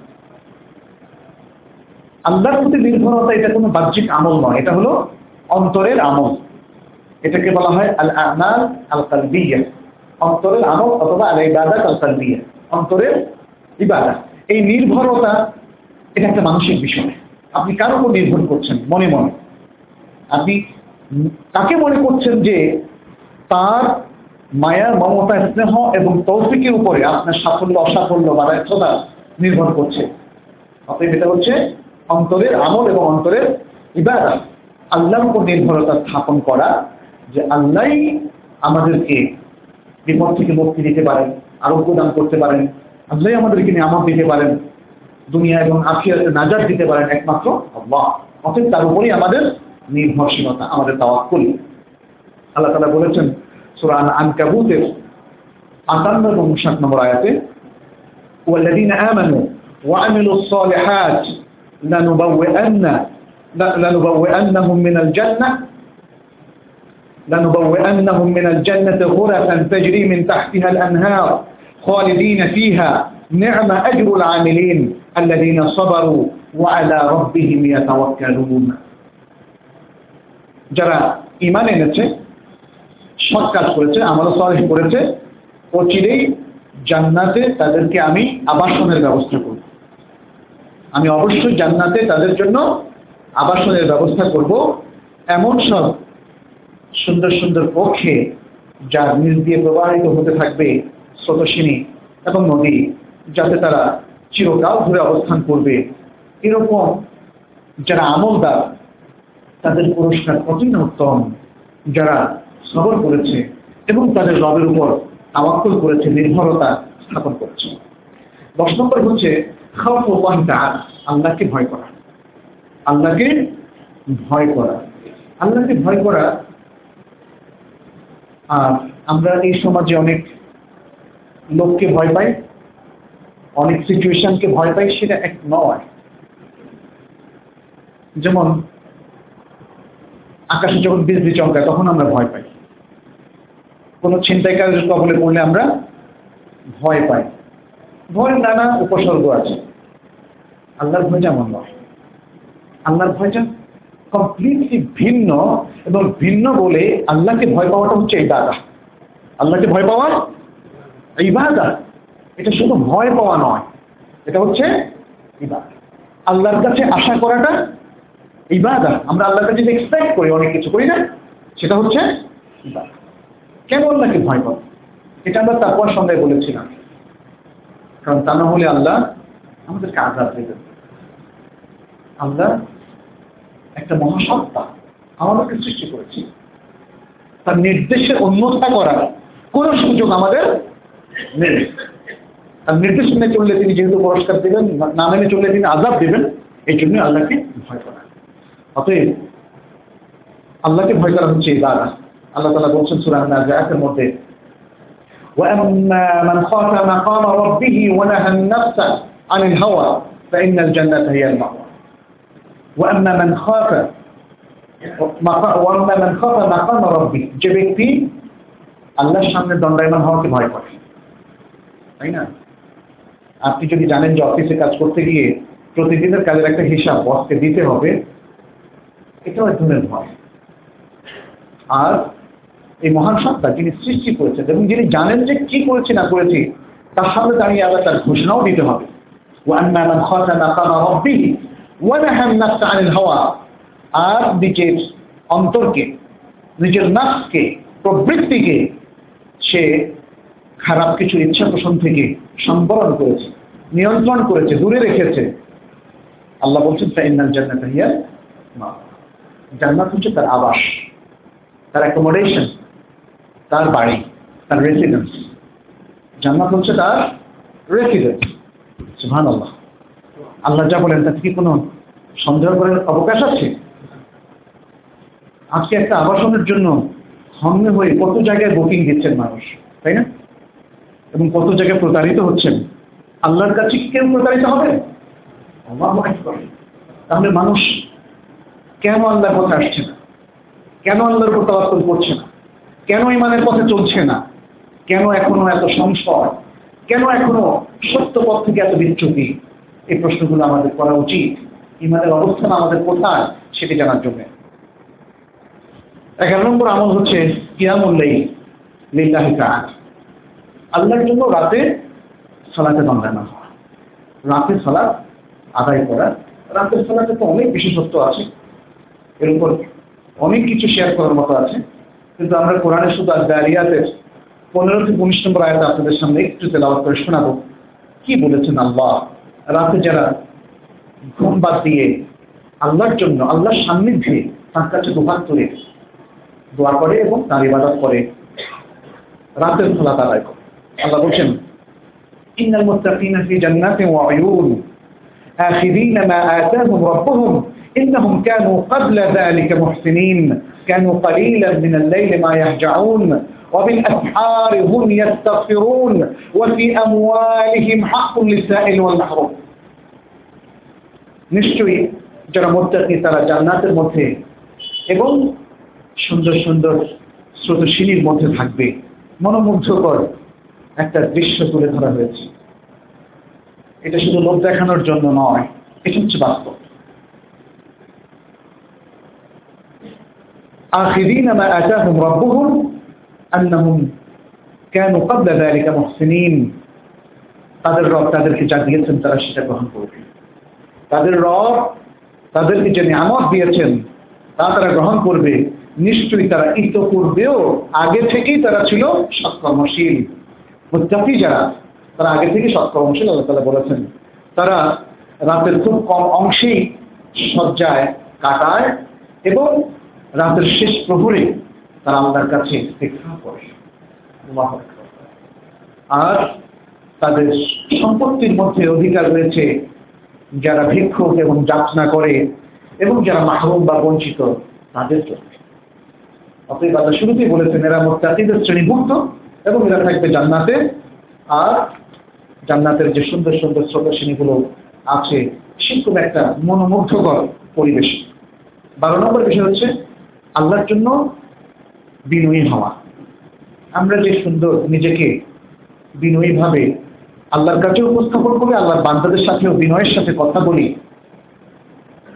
আল্লাহর প্রতি নির্ভরতা এটা কোনো বাহ্যিক আমল নয়, এটা হলো অন্তরের আমল। এটাকে বলা হয় আল আমাল আল কালবিয়া অন্তরের আমল অথবা আল ইবাদাত আল কালবিয়া অন্তরের ইবাদা এই নির্ভরতা এটা একটা মানসিক বিষয়। আপনি কার উপর নির্ভর করছেন, মনে মনে। আপনি তাকে মনে করছেন যে তার মায়া, মমতা, স্নেহ এবং তৌফিকের উপরে আপনার সাফল্য, অসাফল্য বা ব্যর্থতা নির্ভর করছে? অতএব এটা হচ্ছে অন্তরের আমল এবং অন্তরের ইবাদা আল্লাহর উপর নির্ভরতা স্থাপন করা যে আল্লাহ আমাদেরকে বিপদ থেকে মুক্তি দিতে পারেন আরোগ্য দান করতে পারেন আল্লাহ আমাদেরকে নিয়ামত দিতে পারেন দুনিয়া এবং আখিরাতে নাজার দিতে পারেন একমাত্র আল্লাহ অতএব তার উপরেই আমাদের নির্ভরশীলতা আমাদের তাওয়াক্কুল আল্লাহ তাআলা বলেছেন সূরা আনকাবুতের 58 এবং 59 নম্বর আয়াতে والذين آمنوا وعملوا الصالحات لنبوئن لنبوئنهم من الجنة لنبوئنهم من الجنة غرفا تجري من تحتها الأنهار خالدين فيها نعم أجر العاملين الذين صبروا وعلى ربهم يتوكلون যারা ইমান এনেছে সৎ কাজ করেছে আমল সালেহ করেছে ও চিরেই জান্নাতে তাদেরকে আমি আবাসনের ব্যবস্থা করব আমি অবশ্যই জান্নাতে তাদের জন্য আবাসনের ব্যবস্থা করব। এমন সব সুন্দর সুন্দর পক্ষে যার নিজ দিয়ে প্রবাহিত হতে থাকবে স্রোতসিনী এবং নদী, যাতে তারা চিরকাল ধরে অবস্থান করবে। এরকম যারা আমলদার, তাদের পুরস্কার কতই না উত্তম যারা সবর করেছে এবং তাদের রবের উপর তাওয়াক্কুল করেছে, নির্ভরতা স্থাপন করেছে। দশ নম্বর হচ্ছে আল্লাহকে ভয় করা। আল্লাহকে ভয় করা। আল্লাহকে ভয় করা, আর আমরা এই সমাজে অনেক লোককে ভয় পাই, অনেক সিচুয়েশনকে ভয় পাই, সেটা এক নয়। যেমন, আকাশে যখন বিজলি চমকায়, তখন আমরা ভয় পাই। কোনো ছিনতাইকারের কবলে পড়লে আমরা ভয় পাই। ভয়ের নানা উপসর্গ আছে। আল্লাহর ভয় যেমন নয়। আল্লাহর ভয়টা কমপ্লিটলি ভিন্ন এবং ভিন্ন বলে আল্লাহকে ভয় পাওয়াটা হচ্ছে এই দাদা আল্লাহকে ভয় পাওয়া ইবাদা। এটা শুধু ভয় পাওয়া নয়, এটা হচ্ছে ইবাদা। আল্লাহর কাছে আশা করাটা ইবাদা। আমরা আল্লাহর কাছে যে এক্সপেক্ট করি, অনেক কিছু করি না, সেটা হচ্ছে ইবাদা। কেন আল্লাহকে ভয় পাবো? এটা আমরা তারপর সন্ধ্যায় বলেছিলাম। কারণ তা না হলে আল্লাহ আমাদেরকে আঘাত দেবেন। আমরা একটা মহাসত্তা আমাদেরকে সৃষ্টি করেছি। তার নির্দেশের অন্যথা করার কোন সুযোগ আমাদের নেই। তার নির্দেশ মেনে চললে তিনি যেহেতু পুরস্কার দেবেন, না মেনে চললে তিনি আজাব দেবেন, এই জন্য আল্লাহকে ভয় করা। অতএব আল্লাহকে ভয় করা হচ্ছে এই দাদা আল্লাহ তালা বলছেন নাজায়াতের মধ্যে وأما من خاف مقام ربه ونهى النفس عن الهوى فإن الجنة هي المأوى وأما من خاف وأما من خاف مقام ربه যে ব্যক্তি আল্লাহর সামনে দণ্ডায়মান হওয়াকে ভয় করে তাই না আপনি যদি জানেন যে অফিসে কাজ করতে গিয়ে প্রতিদিনের কাজের একটা হিসাব বসকে দিতে হবে এটাও এক ধরনের ভয় আর এই মহান সত্তা যিনি সৃষ্টি করেছেন এবং যিনি জানেন যে কি করেছি, না করেছি তার সামনে দাঁড়িয়ে আবার তার ঘোষণাও দিতে হবে। আর নিজের অন্তরকে, নিজের নাককে প্রবৃত্তিকে সে খারাপ কিছু ইচ্ছা পোষণ থেকে সম্বরণ করেছে, নিয়ন্ত্রণ করেছে, দূরে রেখেছে। আল্লাহ বলছেন তাইনাল জান্নাত হিয়া জান্নাত হচ্ছে তার আবাস, তার অ্যাকোমোডেশন তার বাড়ি, তার রেসিডেন্স জান্নাত হচ্ছে তার রেসিডেন্স সুহান আল্লাহ আল্লাহ যা বলেন, তাতে কি কোনো সন্দেহ করার অবকাশ আছে? আজকে একটা আবাসনের জন্য হন্যে হয়ে কত জায়গায় বুকিং দিচ্ছেন মানুষ, তাই না? এবং কত জায়গায় প্রতারিত হচ্ছেন? আল্লাহর কাছে কেউ প্রতারিত হবে? তাহলে মানুষ কেন আল্লাহর পথে আসছে না? কেন আল্লাহর উপর তাওয়াক্কুল করছে না? কেন ইমানের পথে চলছে না? কেন এখনও এত সংশয়? কেন এখনও সত্য পথ থেকে এত বিচ্যুতি? এই প্রশ্নগুলো আমাদের করা উচিত। ইমানের অবস্থান আমাদের কোথায় সেটি জানার জন্য। এগারো নম্বর আমল হচ্ছে কিয়ামুল্লাই লিল্লাহি তাআলা। আল্লাহর জন্য রাতে সালাতে বাংলানো হওয়া রাতে সালাত আদায় করা। রাতের সালাতে তো অনেক বিশেষত্ব আছে। এর উপর অনেক কিছু শেয়ার করার মতো আছে। কিন্তু আমরা কোরআনে শুধু আর দারিয়াতের পনেরো থেকে উনিশ নম্বর আয়াত আপনাদের সামনে একটু তেলাওয়াত করে শোনাবো। কি বলেছেন আল্লাহ? রাতে যারা ঘুম বাদ দিয়ে আল্লাহর জন্য, আল্লাহর সান্নিধ্যে তার কাছে দোকান তুলে দোয়া করে এবং তার ইবাদত করে, রাতের খোলা তারায় করে আল্লাহ বলছেন, ইন্নাল মুত্তাকিনা ফি জান্নাতিন ওয়া আয়ুন আখিদিনা মা আতাহুম রাব্বুহুম إنهم كانوا قبل ذلك محسنين كانوا قليلا من الليل ما يهجعون وبالأسحار هم يستغفرون وفي أموالهم حق للسائل والمحروم নিশ্চয়ই যারা মোত্তাকি তারা জান্নাতের মধ্যে এবং সুন্দর সুন্দর স্রোতশীলির মধ্যে থাকবে মনোমুগ্ধকর একটা দৃশ্য তুলে ধরা হয়েছে এটা শুধু লোক দেখানোর জন্য নয় এটা হচ্ছে বাস্তব آخذين ما آتاهم ربهم أنهم كانوا قبل ذلك محسنين তাদের রব তাদেরকে যা দিয়েছেন তারা সেটা গ্রহণ করবে তাদের রব তাদেরকে যে নিয়ামত দিয়েছেন তা তারা গ্রহণ করবে নিশ্চয়ই তারা ইতপূর্বেও আগে থেকেই তারা ছিল সৎকর্মশীল মুত্তাকি যারা তারা আগে থেকে সৎকর্মশীল আল্লাহ তালা বলেছেন তারা রাতের খুব কম অংশেই সজ্জায় কাটায় এবং রাতের শেষ প্রহরে তারা আল্লাহর কাছে দেখা করে। আর তাদের সম্পত্তির মধ্যে অধিকার রয়েছে যারা ভিক্ষুক এবং যাচনা করে এবং যারা মাহরুম বা বঞ্চিত, তাদের জন্য। অতএব আল্লাহ শুরুতেই বলেছেন, এরা মোত্তাকিদের শ্রেণীভুক্ত এবং এরা থাকবে জান্নাতে। আর জান্নাতের যে সুন্দর সুন্দর স্রোতশ্রেণীগুলো আছে, সেরকম একটা মনোমুগ্ধকর পরিবেশ। বারো নম্বর বিষয় হচ্ছে আল্লাহর জন্য বিনয়ী হওয়া। আমরা যে সুন্দর নিজেকে বিনয়ীভাবে আল্লাহর কাছে উপস্থাপন করি, আল্লাহর বান্দাদের সাথেও বিনয়ের সাথে কথা বলি,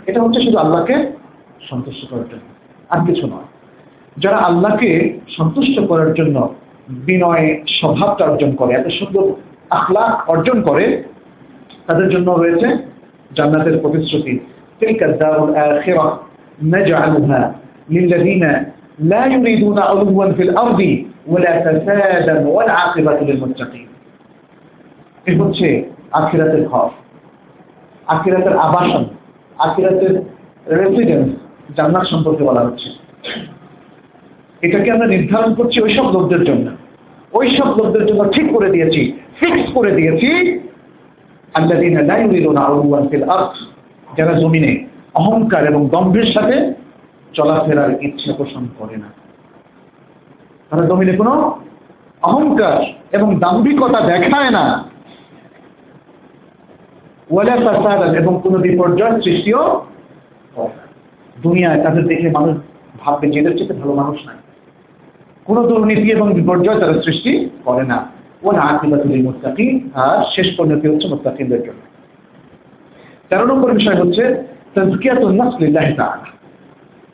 এটা হচ্ছে শুধু আল্লাহকে সন্তুষ্ট করার জন্য, আর কিছু নয়। যারা আল্লাহকে সন্তুষ্ট করার জন্য বিনয় স্বভাবটা অর্জন করে, এত সুন্দর আখলা অর্জন করে, তাদের জন্য রয়েছে জান্নাতের প্রতিশ্রুতি, তিলকা দারুল নাজআলুহা للذين لا يريدون علوا في الأرض ولا فسادا والعاقبة للمتقين এ হচ্ছে আখিরাতের ঘর আখিরাতের আবাসন আখিরাতের রেসিডেন্স জান্নাত সম্পর্কে বলা হচ্ছে এটাকে আমরা নির্ধারণ করছি ওইসব লোকদের জন্য ওইসব লোকদের জন্য ঠিক করে দিয়েছি ফিক্স করে দিয়েছি আল্লাযীনা লা ইউরিদুনা আলওয়ান ফিল আরদ যারা জমিনে অহংকার এবং দম্ভের সাথে চলাফেরার ইচ্ছা পোষণ করে না। তারা জমিনে কোনো অহংকার এবং দাম্ভিকতা দেখায় না। ওয়ালা ফাসাদান, এবং কোনো বিপর্যয় সৃষ্টিও দুনিয়ায় তাদের দেখে মানুষ ভাববে যে এদের চেয়ে ভালো মানুষ নাই। কোনো দুর্নীতি এবং বিপর্যয় তারা সৃষ্টি করে না। ও না আকিবাতুল মুস্তাকিম আর শেষ পরিণতি হচ্ছে মুস্তাকিমদের জন্য। তেরো নম্বর বিষয় হচ্ছে তাজকিয়াতুন নাফস লিল্লাহি তাআলা।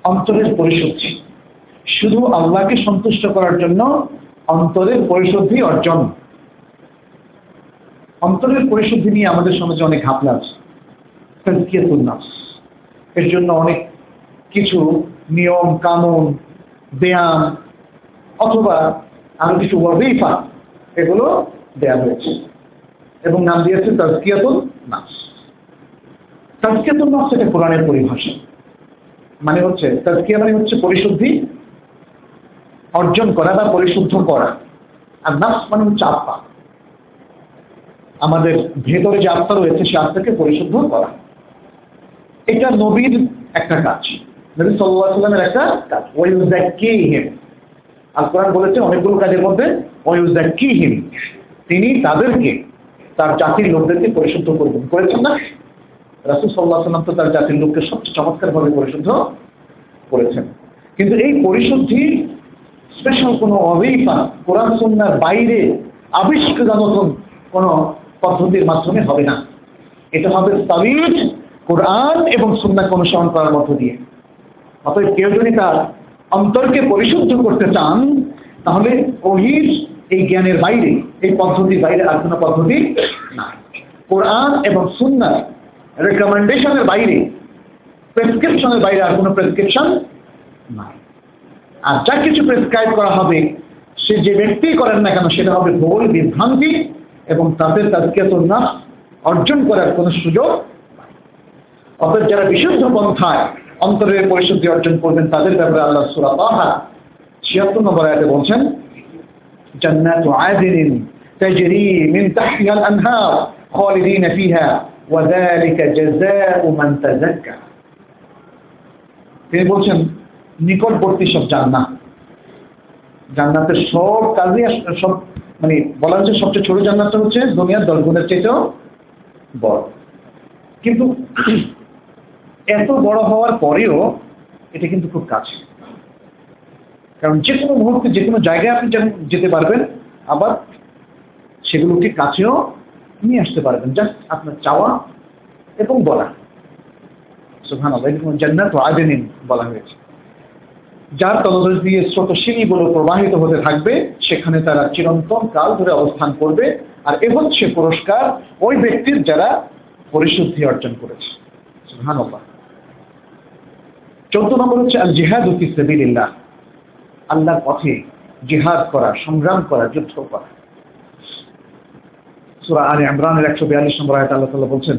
অন্তরের পরিশুদ্ধি শুধু আল্লাহকে সন্তুষ্ট করার জন্য অন্তরের পরিশুদ্ধি অর্জন। অন্তরের পরিশুদ্ধি নিয়ে আমাদের সমাজে অনেক ঘাপলা আছে। এর জন্য অনেক কিছু নিয়ম, কানুন, ব্যায়াম অথবা আরও কিছু ওয়াজিফা, এগুলো দেয়া হয়েছে। এবং নাম দিয়েছে তাজকিয়াতুল নাফস। তাজকিয়াতুল নাফস এটা কোরআনের পরিভাষা। মানে হচ্ছে তাজকিয়া মানে হচ্ছে পরিশুদ্ধি অর্জন করা বা পরিশুদ্ধ করা। আর নাফস মানে হচ্ছে আত্মা। আমাদের ভেতরে যে আত্মা রয়েছে, সে আত্মাকে পরিশুদ্ধ করা। এটা নবীর একটা কাজ। নবী আলাইহি সাল্লামের একটা কাজ। ওয়ায়ুযাক্কিহিম। আল কোরআন বলেছে, অনেকগুলো কাজের মধ্যে ওয়ায়ুযাক্কিহিম। তিনি তাদেরকে, তার জাতির লোকদেরকে পরিশুদ্ধ করবেন। করেছেন না? রাসূল আলাইহি সাল্লাম তো তার জাতির লোককে সবচেয়ে চমৎকারভাবে পরিশুদ্ধ করেছেন। কিন্তু এই পরিশুদ্ধি স্পেশাল কোনো অবৈপা কোরআন সুন্নার বাইরে আবিষ্কৃত নতুন কোনো পদ্ধতির মাধ্যমে হবে না। এটা হবে সাবির কোরআন এবং সুন্নাকে অনুসরণ করার মধ্য দিয়ে। অতএব কেউ যদি তার অন্তরকে পরিশুদ্ধ করতে চান, তাহলে ওহির এই জ্ঞানের বাইরে, এই পদ্ধতির বাইরে আর কোনো পদ্ধতি না কোরআন এবং সুন্নার রেকমেন্ডেশনের বাইরে প্রেসক্রিপশনের বাইরে আর কোনো প্রেসক্রিপশন নাই আর যা কিছু প্রেসক্রাইব করা হবে সে যে ব্যক্তি করেন না কেন সেটা হবে ভুল বিভ্রান্তি এবং তাদের তাদেরকে তো না অর্জন করার কোনো সুযোগ অর্থাৎ যারা বিশুদ্ধ পন্থায় অন্তরের পরিশুদ্ধি অর্জন করবেন তাদের ব্যাপারে আল্লাহ সুরা তাহা ছিয়াত্তর নম্বর আয়াতে বলছেন জান্নাত আদিন تجري من تحتها الأنهار خالدين فيها ওয়াজালিকা জাযাউ মান তাযাক্কা তিনি বলছেন, নিকটবর্তী সব জান্নাত। জান্নাতের সব কাজই সব মানে বলা হচ্ছে সবচেয়ে ছোট জান্নাতটা হচ্ছে দুনিয়ার দশ গুণের চাইতেও বড়। কিন্তু এত বড় হওয়ার পরেও এটা কিন্তু খুব কাছে। কারণ যে কোনো মুহূর্তে যে কোনো জায়গায় আপনি যেতে পারবেন, আবার সেগুলোকে কাছেও নিয়ে আসতে পারবেন। জাস্ট আপনার চাওয়া এবং বলা। সুহান জান্নাত আদেনিন বলা হয়েছে। যার তলদেশ দিয়ে স্রোত সিঁড়িগুলো প্রবাহিত হতে থাকবে, সেখানে তারা চিরন্তন কাল ধরে অবস্থান করবে, আর এ হচ্ছে পুরস্কার ওই ব্যক্তির যারা পরিশুদ্ধি অর্জন করেছে। সুবহানাল্লাহ। চৌদ্দ নম্বর হচ্ছে আল জিহাদ ফিসাবিলিল্লাহ আল্লাহর পথে জিহাদ করা, সংগ্রাম করা, যুদ্ধ করা। সূরা আলে ইমরানের 142 নম্বর আয়াতে আল্লাহ তাআলা বলছেন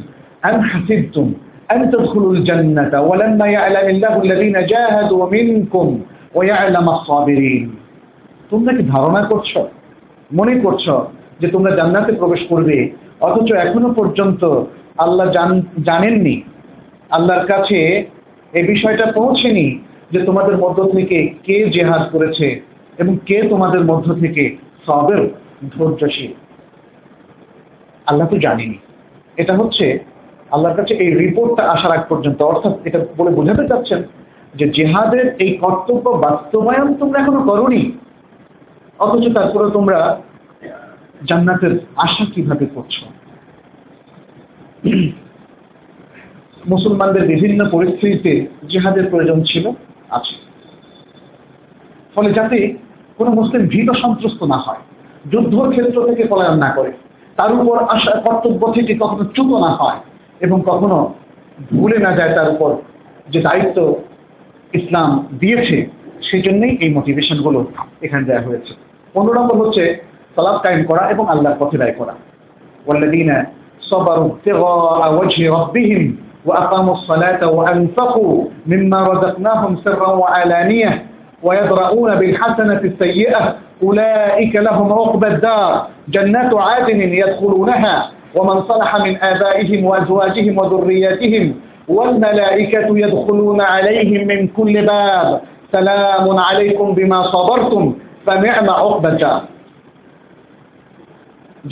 হাসিবতুম আন তাদখুলুল জান্নাতা ওয়ালাম্মা ইয়া'লামিল্লাহু আল্লাযীনা জাহাদু মিনকুম ওয়া ইয়া'লামু আস-সাবিরিন। তোমরা কি ধারণা মনে যে তোমরা জান্নাতে প্রবেশ করবে, অথচ এখনও পর্যন্ত আল্লাহ জানেননি? আল্লাহর কাছে এই বিষয়টা পৌঁছেনি যে তোমাদের মধ্য থেকে কে জেহাদ করেছে এবং কে তোমাদের মধ্য থেকে সবের ধৈর্যশীল। আল্লাহ তো জানেনি এটা হচ্ছে আল্লাহর কাছে এই রিপোর্টটা আসার আগ পর্যন্ত, অর্থাৎ এটা বলে বোঝাতে চাচ্ছেন যে জেহাদের এই কর্তব্য বাস্তবায়ন তোমরা এখনও করনি। অথচ তারপরে তোমরা জান্নাতের আশা কীভাবে করছ? মুসলমানদের বিভিন্ন পরিস্থিতিতে জেহাদের প্রয়োজন ছিল, আছে। ফলে যাতে কোনো মুসলিম ভীত সন্ত্রস্ত না হয় যুদ্ধর ক্ষেত্র থেকে পলায়ন না করে। তার উপর আশা কর্তব্য থেকে কখনো চ্যুত না হয় এবং কখনো ভুলে না যায় তার উপর যে দায়িত্ব ইসলাম দিয়েছে সেই জন্যই এই মোটিভেশনগুলো এখানে দেওয়া হয়েছে পনেরো নম্বর হচ্ছে সালাদ কায়েম করা এবং আল্লাহর পথে ব্যয় করা والذين صبروا ابتغاء وجه ربهم وأقاموا الصلاة وأنفقوا مما رزقناهم سرا وعلانية ويدرؤون بالحسنة السيئة أولئك لهم عقبى الدار جنات عادن يدخلونها ومن صلح من آبائهم وأزواجهم وذرياتهم والملائكة يدخلون عليهم من كل باب سلام عليكم بما صبرتم فنعم عقبى الدار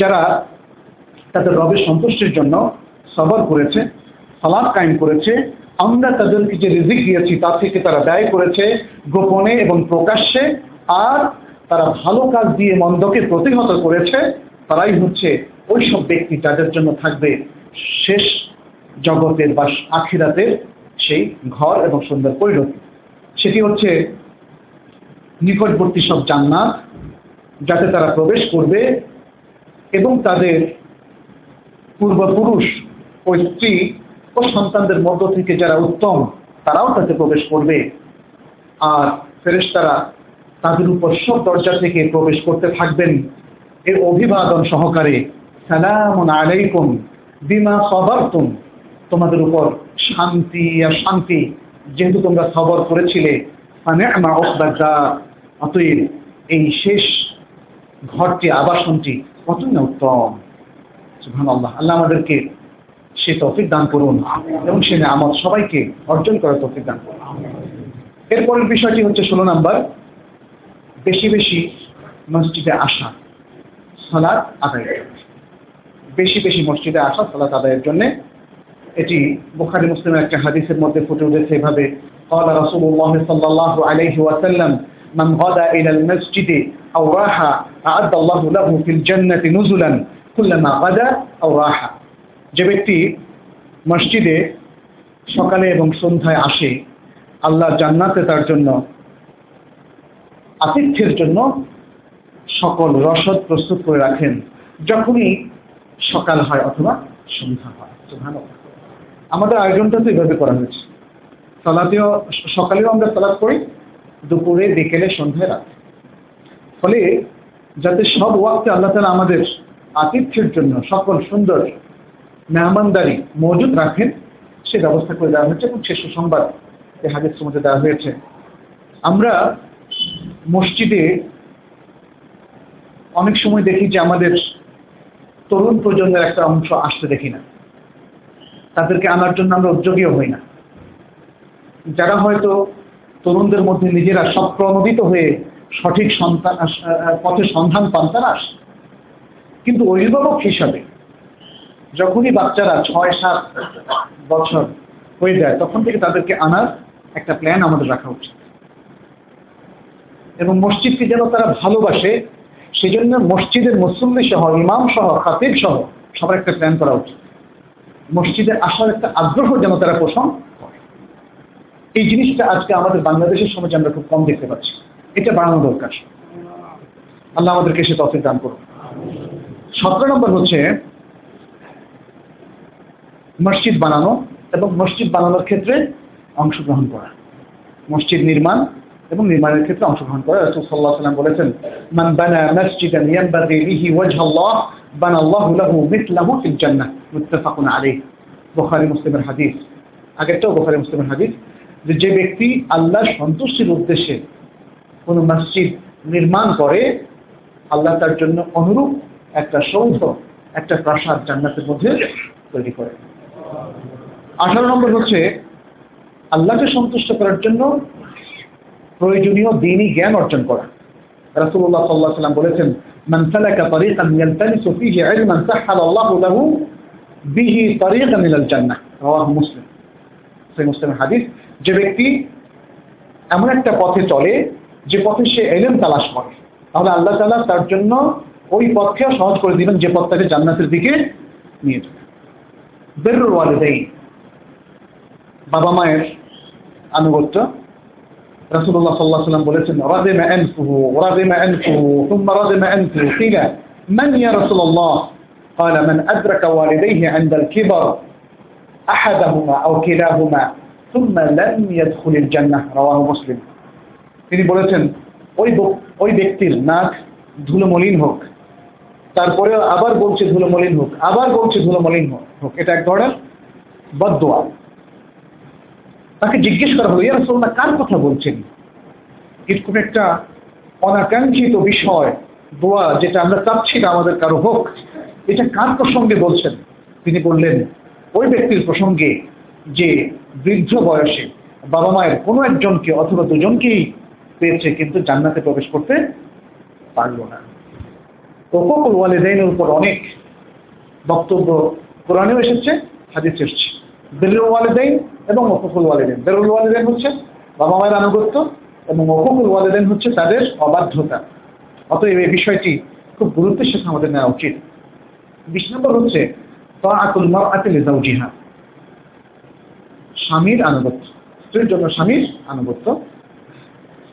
যারা তাদের রবের সন্তুষ্টির জন্য সবর করেছে সালাদ কায়েম করেছে আমরা তাদেরকে যে রিজিক দিয়েছি, তা থেকে তারা ব্যয় করেছে গোপনে এবং প্রকাশ্যে, আর তারা ভালো কাজ দিয়ে মন্দকে প্রতিহত করেছে, তারাই হচ্ছে ওই সব ব্যক্তি যাদের জন্য থাকবে শেষ জগতের বা আখিরাতের সেই ঘর এবং সুন্দর পরিণতি। সেটি হচ্ছে নিকটবর্তী সব জান্নাত, যাতে তারা প্রবেশ করবে এবং তাদের পূর্বপুরুষ ও স্ত্রী সন্তানদের মধ্য থেকে যারা উত্তম, তারাও তাতে প্রবেশ করবে। আর ফেরেশতারা তাদের উপর সব দরজা থেকে প্রবেশ করতে থাকবেন। এর অভিবাদন সহকারে, সালামুন আলাইকুম বিমা সবারতুম। তোমাদের উপর শান্তি আর শান্তি, যেহেতু তোমরা সবর করেছিলে অতএব এই শেষ ঘরটি, আবাসনটি কতই না উত্তম। সুহান আল্লাহ আল্লাহ আমাদেরকে সে তফিক দান করুন এবং সে আমার সবাইকে অর্জন করার তফিক দান করুন এরপরের বিষয়টি হচ্ছে ষোলো নাম্বার বেশি বেশি মসজিদে আসা সালাদ আদায়ের জন্য বেশি বেশি মসজিদে আসা সালাদ আদায়ের জন্য এটি বুখারি মুসলিমের একটা হাদিসের মধ্যে ফুটে উঠেছে এভাবে قال رسول الله صلى الله عليه وسلم من غدا إلى المسجد أو راح أعد الله له في الجنة نزلا কুল্লামা বাজা ও রাহা যে ব্যক্তি মসজিদে সকালে এবং সন্ধ্যায় আসে, আল্লাহ জান্নাতে তার জন্য, আতিথ্যের জন্য সকল রসদ প্রস্তুত করে রাখেন, যখনই সকাল হয় অথবা সন্ধ্যা হয়। আমাদের আয়োজনটা তো এভাবে করা হয়েছে। সালাতেও, সকালেও আমরা সালাদ করি দুপুরে, বিকেলে, সন্ধ্যায়, রাতে। ফলে যাতে সব ওয়াক্তে আল্লাহ তালা আমাদের আতিথ্যের জন্য সকল সুন্দর মেহমানদারি মজুদ রাখেন, সে ব্যবস্থা করে দেওয়া হয়েছে এবং সে সুসংবাদ এই হাদিসের মধ্যে দেওয়া হয়েছে। আমরা মসজিদে অনেক সময় দেখি যে আমাদের তরুণ প্রজন্মের একটা অংশ আসতে দেখি না। তাদেরকে আনার জন্য আমরা উদ্যোগীও হই না। যারা হয়তো তরুণদের মধ্যে নিজেরা সপ্রণোদিত হয়ে সঠিক সন্তান পথে সন্ধান পান, তারা কিন্তু অভিভাবক হিসাবে যখনই বাচ্চারা ছয়, সাত বছর হয়ে যায়, তখন থেকে তাদেরকে আনার একটা প্ল্যান আমাদের রাখা উচিত। এবং মসজিদকে যেন তারা ভালোবাসে, সেজন্য মসজিদের মুসল্লি সহ, ইমাম সহ, খাতিব সহ সবার একটা প্ল্যান করা উচিত। মসজিদে আসার একটা আগ্রহ যেন তারা পোষণ করে। এই জিনিসটা আজকে আমাদের বাংলাদেশের সমাজে আমরা খুব কম দেখতে পাচ্ছি। এটা বাড়ানো দরকার। আল্লাহ আমাদেরকে সে তফিক দান করুন সতেরো নম্বর হচ্ছে মসজিদ বানানো এবং মসজিদ বানানোর ক্ষেত্রে অংশগ্রহণ করা। মসজিদ নির্মাণ এবং নির্মাণের ক্ষেত্রে অংশগ্রহণ করা। রাসূল সাল্লাল্লাহু আলাইহি ওয়াসাল্লাম বলেছেন, মান বানা মাসজিদান ইয়ানবাগি বিহি ওয়াজহাল্লাহ বানাল্লাহু লাহু মিথলাহু ফিল জান্নাহ। মুত্তাফাকুন আলাইহ। বুখারী, মুসলিমের হাদিস। আগেরটাও বুখারী, মুসলিমের হাদিস যে যে ব্যক্তি আল্লাহর সন্তুষ্টির উদ্দেশ্যে কোনো মসজিদ নির্মাণ করে, আল্লাহ তার জন্য অনুরূপ একটা সৌধ, একটা প্রাসাদ জান্নাতের মধ্যে তৈরি করে। আঠারো নম্বর হচ্ছে, আল্লাহকে সন্তুষ্ট করার জন্য প্রয়োজনীয় দিনই জ্ঞান অর্জন করা। রাসূলুল্লাহ সাল্লাহ সাল্লাম বলেছেন, মান সালাকা তারিকান ইয়ালতামিসু ফীহি ইলমান সাহহালা আল্লাহু লাহু বিহি তারিকান ইলাল মুসলিম। সেই মুসলিমের হাদিস, যে ব্যক্তি এমন একটা পথে চলে, যে পথে সে এলেম তালাশ করে, তাহলে আল্লাহ তাআলা তার জন্য ওই পথকে সহজ করে দিবেন, যে পথটাকে জান্নাতের দিকে নিয়ে যাবে। বেরুর ওয়ালিদাইন। বাবা মায়ের আনুগত্য রাসূলুল্লাহ সাল্লাল্লাহু আলাইহি ওয়াসাল্লাম বলেছেন রাদিমা আনফুহু রাদিমা আনফুহু ثم رضم أنفه قيل من يا رسول الله قال من أدرك والديه عند الكبر أحدهما أو كلاهما ثم لم يدخل الجنة رواه مسلم তিনি বলেছেন ওই ব- ওই ব্যক্তির নাক ধুলোমলিন হোক তারপরে আবার বলছে ধুলোমলিন হোক আবার বলছে ধুলোমলিন হোক হোক এটা এক ধরনের বদোয়া তাকে জিজ্ঞেস করা হলো, ইয়া রাসূলুল্লাহ, কার কথা বলছেন? এরকম একটা অনাকাঙ্ক্ষিত বিষয়, দোয়া যেটা আমরা চাচ্ছি না আমাদের কারও হোক, এটা কার প্রসঙ্গে বলছেন? তিনি বললেন, ওই ব্যক্তির প্রসঙ্গে যে বৃদ্ধ বয়সে বাবা মায়ের কোনো একজনকে অথবা দুজনকেই পেয়েছে, কিন্তু জান্নাতে প্রবেশ করতে পারল না। ওকুল ওয়ালিদাইনের উপর অনেক বক্তব্য কোরআনেও এসেছে হাদিসে এসেছে। বেরুল ওয়ালিদাইন এবং ওকুল ওয়ালিদাইন। বেরুল ওয়ালিদাইন হচ্ছে বাবা মায়ের আনুগত্য এবং ওকুল ওয়ালিদাইন হচ্ছে তাদের অবাধ্যতা। অতএব এই বিষয়টি খুব গুরুত্বের সাথে আমাদের নেওয়া উচিত। বিশ নম্বর হচ্ছে, তাআতুল মারআতি লিজাওজিহা স্বামীর আনুগত্য, স্ত্রীর জন্য স্বামীর আনুগত্য।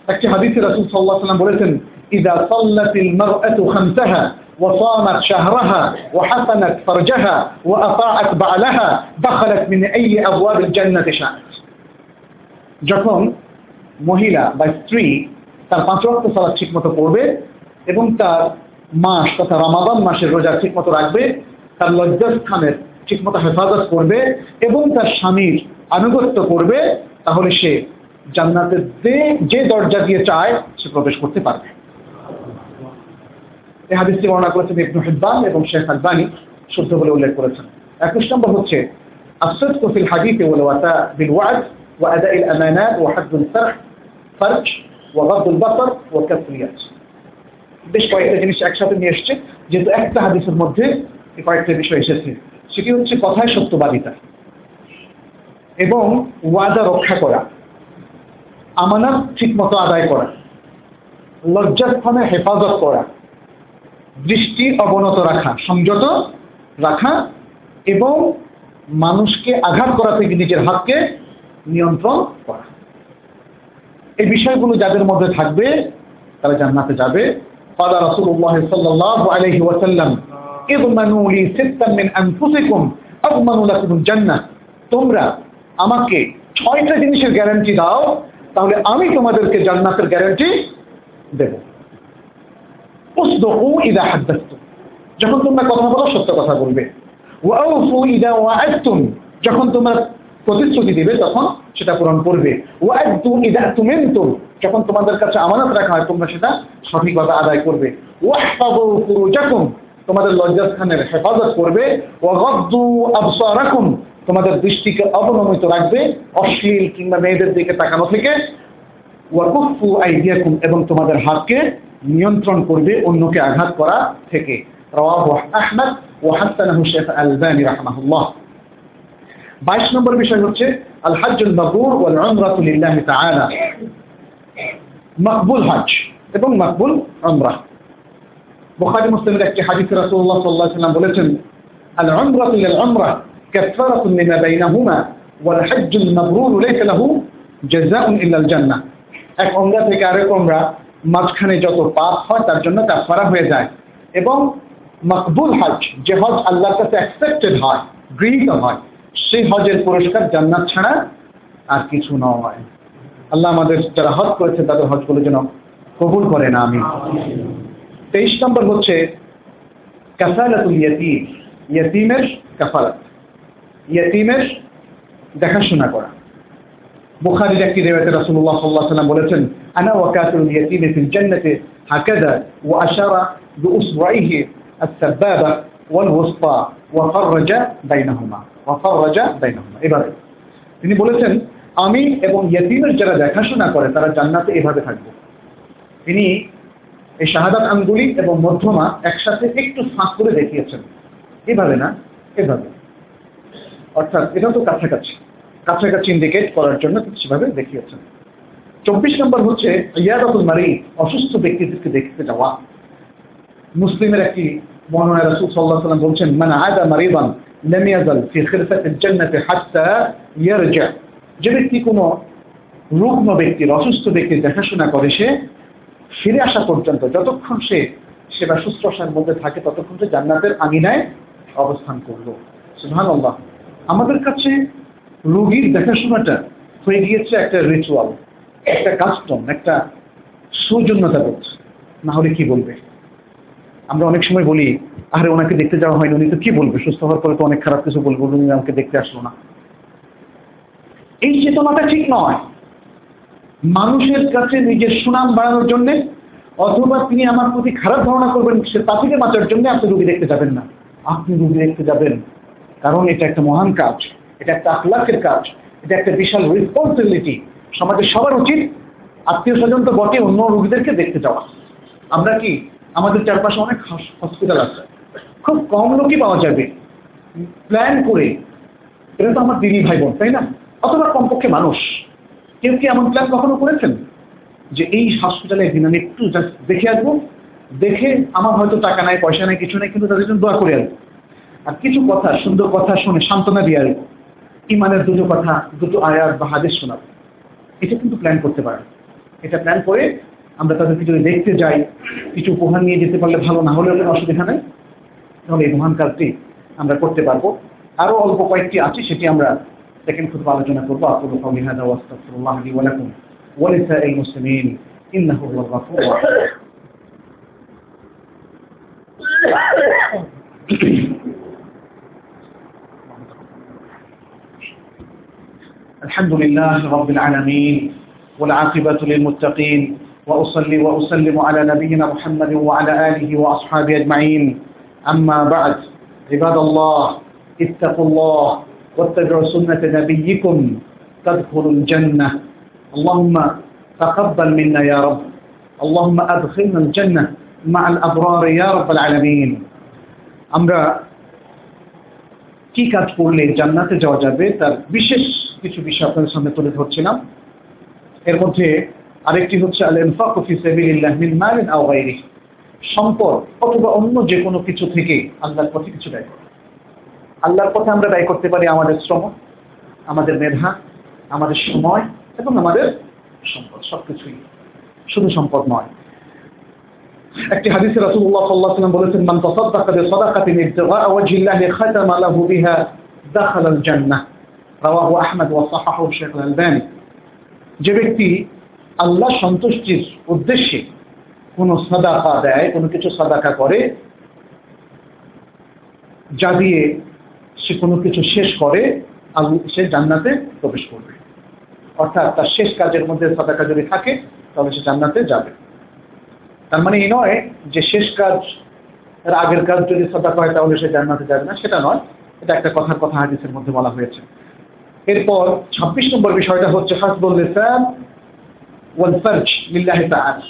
একটি হাদিসে রাসূল সাল্লাল্লাহু আলাইহি ওয়াসাল্লাম বলেছেন, ইদা সাল্লাতিল মারআতু খামসাহা। وصامت شهرها وحسنت فرجها وأطاعت بعلها دخلت من أي أبواب الجنة شاءت যখন মহিলা বা স্ত্রী তার পাঁচ ওয়াক্ত সালাত ঠিকমতো পড়বে এবং তার মাস তথা রমাদান মাসের রোজা ঠিকমতো রাখবে তার লজ্জাস্থানের ঠিকমতো হেফাজত করবে এবং তার স্বামীর আনুগত্য করবে তাহলে সে জান্নাতের যে যে দরজা দিয়ে চায় সে প্রবেশ করতে পারবে এই হাদিসটি বর্ণনা করেছেন ইবনু হিব্বান এবং শেখ আলবানি শুদ্ধ বলে উল্লেখ করেছেন একুশ নম্বর হচ্ছে الصدق في الحديث والوفاء بالوعد وأداء الأمانات وحد الفرح فرج وغض البصر وكف اليد বেশ কয়েকটা জিনিস একসাথে নিয়ে এসছে যেহেতু একটা হাদিসের মধ্যে এই কয়েকটা বিষয় এসেছে সেটি হচ্ছে কথায় সত্যবাদিতা এবং ওয়াদা রক্ষা করা আমানত ঠিকমতো আদায় করা লজ্জাস্থানে হেফাজত করা দৃষ্টি অবনত রাখা, সংযত রাখা এবং মানুষকে আঘাত করা থেকে নিজের হাতকে নিয়ন্ত্রণ করা। এই বিষয়গুলো যাদের মধ্যে থাকবে, তারা জান্নাতে যাবে। ফাদা রাসূলুল্লাহ সাল্লাল্লাহু আলাইহি ওয়াসাল্লাম লি সিত্তান মিন আনফুসিকুম তোমরা আমাকে ছয়টা জিনিসের গ্যারান্টি দাও, তাহলে আমি তোমাদেরকে জান্নাতের গ্যারান্টি দেবো। উসদকু ইদা হাদ্দাসতুম। যখন তোমরা কথা বলো, সত্য কথা বলবে। ওয়াউফু ইদা ওয়াআদতুম। যখন তোমরা প্রতিশ্রুতি দিবে, তখন সেটা পূরণ করবে। ওয়াদু ইদা তুমিনতুম যখন তোমাদের কাছে আমানত রাখা হয়, তোমরা সেটা সঠিকভাবে আদায় করবে। ওয়াহফাযু ফুরুজাকুম। তোমাদের লজ্জাস্থানের হেফাজত করবে। ওয়াগদ্দু আবসারাকুম। তোমাদের দৃষ্টিকে অবনমিত রাখবে, অশ্লীল কিংবা মেয়েদের দিকে তাকানো থেকে। ওয়াকুফু আইদিয়াকুম। এবং তোমাদের হাতকে নিয়ন্ত্রণ করবে অন্যকে আঘাত করা থেকে। আহমদ ও হাসানাহু শেখ আলবানী রাহমাহুল্লাহ। বাইশ নম্বর বিষয় হচ্ছে আল হাজ্জুল মাবরুর ওয়াল উমরাতু তাআলা। মকবুল হজ এবং মকবুল উমরা। বুখারী মুসলিমের একটি হাদিসে রাসূলুল্লাহ সাল্লাল্লাহু আলাইহি বলেছেন আল উমরাতু লিল উমরা কাফারাতুন লিমা বাইনাহুমা ওয়াল হাজ্জুল মাবরুর লাইসা লাহু জাযাউন ইল্লা আল জান্নাহ। এক উমরা থেকে আরেক উমরা মাঝখানে যত পাপ হয়, তার জন্য কাফারা হয়ে যায়। এবং মকবুল হজ, যে হজ আল্লাহর কাছে অ্যাকসেপ্টেড হয়, গৃহীত হয়, সেই হজের পুরস্কার জান্নাত ছাড়া আর কিছু নয়। আল্লাহ আমাদের যারা হজ করেছে, তাদের হজগুলো যেন কবুল করে না আমি তেইশ নম্বর হচ্ছে কাফালাতুল ইয়াতিম, ইয়াতিমের কাফালাত। ইয়াতিমের দেখাশোনা করা। বুখারীর একটি রিওয়ায়াতে রাসূলুল্লাহ সাল্লাল্লাহু আলাইহি ওয়াসাল্লাম বলেছেন আনা ওয়াকাতুল ইয়াতিম ফিল জান্নাতি হাকাযা ওয়া আশারা বিউসবাইহি السبابة والوسطى وفرج بينهما وفرج بينهما এভাবে তিনি বলেছেন আমি এবং ইয়েতিমের যারা দেখাশোনা করে তারা জান্নাতে এভাবে থাকবে তিনি এই শাহাদাত আঙ্গুলি এবং মধ্যমা একসাথে একটু ফাঁক করে দেখিয়েছেন এভাবে না এভাবে অর্থাৎ এটা তো কাছাকাছি কাছাকাছি ইন্ডিকেট করার জন্য সেভাবে দেখিয়েছেন চব্বিশ নম্বর হচ্ছে ইয়াদাতুল মারি অসুস্থ ব্যক্তিদেরকে দেখতে যাওয়া। মুসলিমের একটি বর্ণনা রাসূল আলাইহি সাল্লাম বলছেন মানে আদা মারিদান লাম ইয়াজাল ফি খিরফাতিল জান্নাতি হাত্তা ইয়ারজা। যে ব্যক্তি কোনো রুগ্ন ব্যক্তির, অসুস্থ ব্যক্তির দেখাশোনা করে, সে ফিরে আসা পর্যন্ত যতক্ষণ সে সেবা শুশ্রূষার মধ্যে থাকে, ততক্ষণ সে জান্নাতের আঙিনায় অবস্থান করল। সুবহানাল্লাহ। আমাদের কাছে রুগীর দেখাশোনাটা হয়ে গিয়েছে একটা রিচুয়াল একটা কাস্টম একটা সৌজন্যতা বোধ। না হলে কি বলবে? আমরা অনেক সময় বলি, আরে, ওনাকে দেখতে যাওয়া হয়নি, উনি তো কি বলবে? সুস্থ হওয়ার পরে তো অনেক খারাপ কিছু বলব, উনি আমাকে দেখতে আসলো না। এই চেতনাটা ঠিক নয়। মানুষের কাছে নিজের সুনাম বাড়ানোর জন্য অথবা তিনি আমার প্রতি খারাপ ধারণা করবেন, সে তা থেকে বাঁচার জন্য আপনি রুগী দেখতে যাবেন না। আপনি রুগী দেখতে যাবেন, কারণ এটা একটা মহান কাজ, এটা একটা আখলাখের কাজ, এটা একটা বিশাল রেসপন্সিবিলিটি সমাজের সবার উচিত আত্মীয় স্বজন তো বটে, অন্য রোগীদেরকে দেখতে যাওয়া। আমরা কি আমাদের চারপাশে অনেক হসপিটাল আছে। খুব কম লোকই পাওয়া যাবে। প্ল্যান করে। এটা তো আমার দিদি ভাই বোন, তাই না? অথবা কমপক্ষে মানুষ। কেউ কি এমন প্ল্যান কখনো করেছেন? যে এই হসপিটালে একদিন আমি একটু জাস্ট দেখে আসব। দেখে আমার হয়তো টাকা নাই, পয়সা নাই, কিছু নাই, কিন্তু তাদের জন্য দোয়া করে আসব। আর কিছু কথা, সুন্দর কথা শুনে সান্ত্বনা দিয়ে আসব। ইমানের দুটো কথা, দুটো আয়াত বা হাদিস শোনাবো। এটা কিন্তু প্ল্যান করতে পারে এটা প্ল্যান করে আমরা তাদেরকে যদি দেখতে যাই কিছু উপহার নিয়ে যেতে পারলে ভালো না হলেও কোনো অসুবিধা নেই তাহলে এই মহান কাজটি আমরা করতে পারবো আরও অল্প কয়েকটি আছে সেটি আমরা সেকেন্ড খুব আলোচনা করবো আকুল قولي هذا واستغفر الله لي ولكم ولسائر المسلمين انه هو الغفور الحمد لله رب العالمين والعاقبة للمتقين وأصلي وأسلم على نبينا محمد وعلى آله وأصحابه أجمعين أما بعد عباد الله اتقوا الله واتبعوا سنة نبيكم تدخلوا الجنة اللهم تقبل منا يا رب اللهم أدخلنا الجنة مع الأبرار يا رب العالمين আমরা কি কাজ করলে জান্নাতে যাওয়া যাবে তার বিশেষ কিছু বিষয় আপনাদের সামনে তুলে ধরছিলাম। এর মধ্যে আরেকটি হচ্ছে আল ইনফাকু ফি সাবিলিল্লাহ মিন মালিন আও সম্পদ অথবা অন্য যে কোনো কিছু থেকে আল্লাহর পথে কিছু ব্যয় করা। আল্লাহর পথে আমরা ব্যয় করতে পারি আমাদের শ্রম, আমাদের মেধা, আমাদের সময় এবং আমাদের সম্পদ, সবকিছুই। শুধু সম্পদ নয় একটি হাদিসে রাসূলুল্লাহ সাল্লাল্লাহু আলাইহি ওয়াসাল্লাম বলেছেন, মান তাসাদদাকা বিসাদাকাতিন ইবতিগা ওয়াজহিল্লাহি খাতামা লাহু বিহা দাখালা আল জান্নাহ। রাওয়াহু আহমদ ওয়া সাহাহু আল আলবানী। যে ব্যক্তি আল্লাহ সন্তুষ্টির উদ্দেশ্যে কোনো সাদাকা দেয়, কোনো কিছু সাদাকা করে, যা দিয়ে সে কোনো কিছু শেষ করে সে জান্নাতে প্রবেশ করবে। অর্থাৎ তার শেষ কাজের মধ্যে সাদাকা যদি থাকে, তাহলে সে জান্নাতে যাবে। তার মানে এই নয় যে শেষ কাজ, তার আগের কাজ যদি সদা হয়, তাহলে সে জান্নাতে যাবে না। সেটা নয়, এটা একটা কথার কথা হাদিসের মধ্যে বলা হয়েছে। এরপর ছাব্বিশ নম্বর বিষয়টা হচ্ছে, হাসবুল লিসান ওয়াল ফারজ লিল্লাহি তাআলা।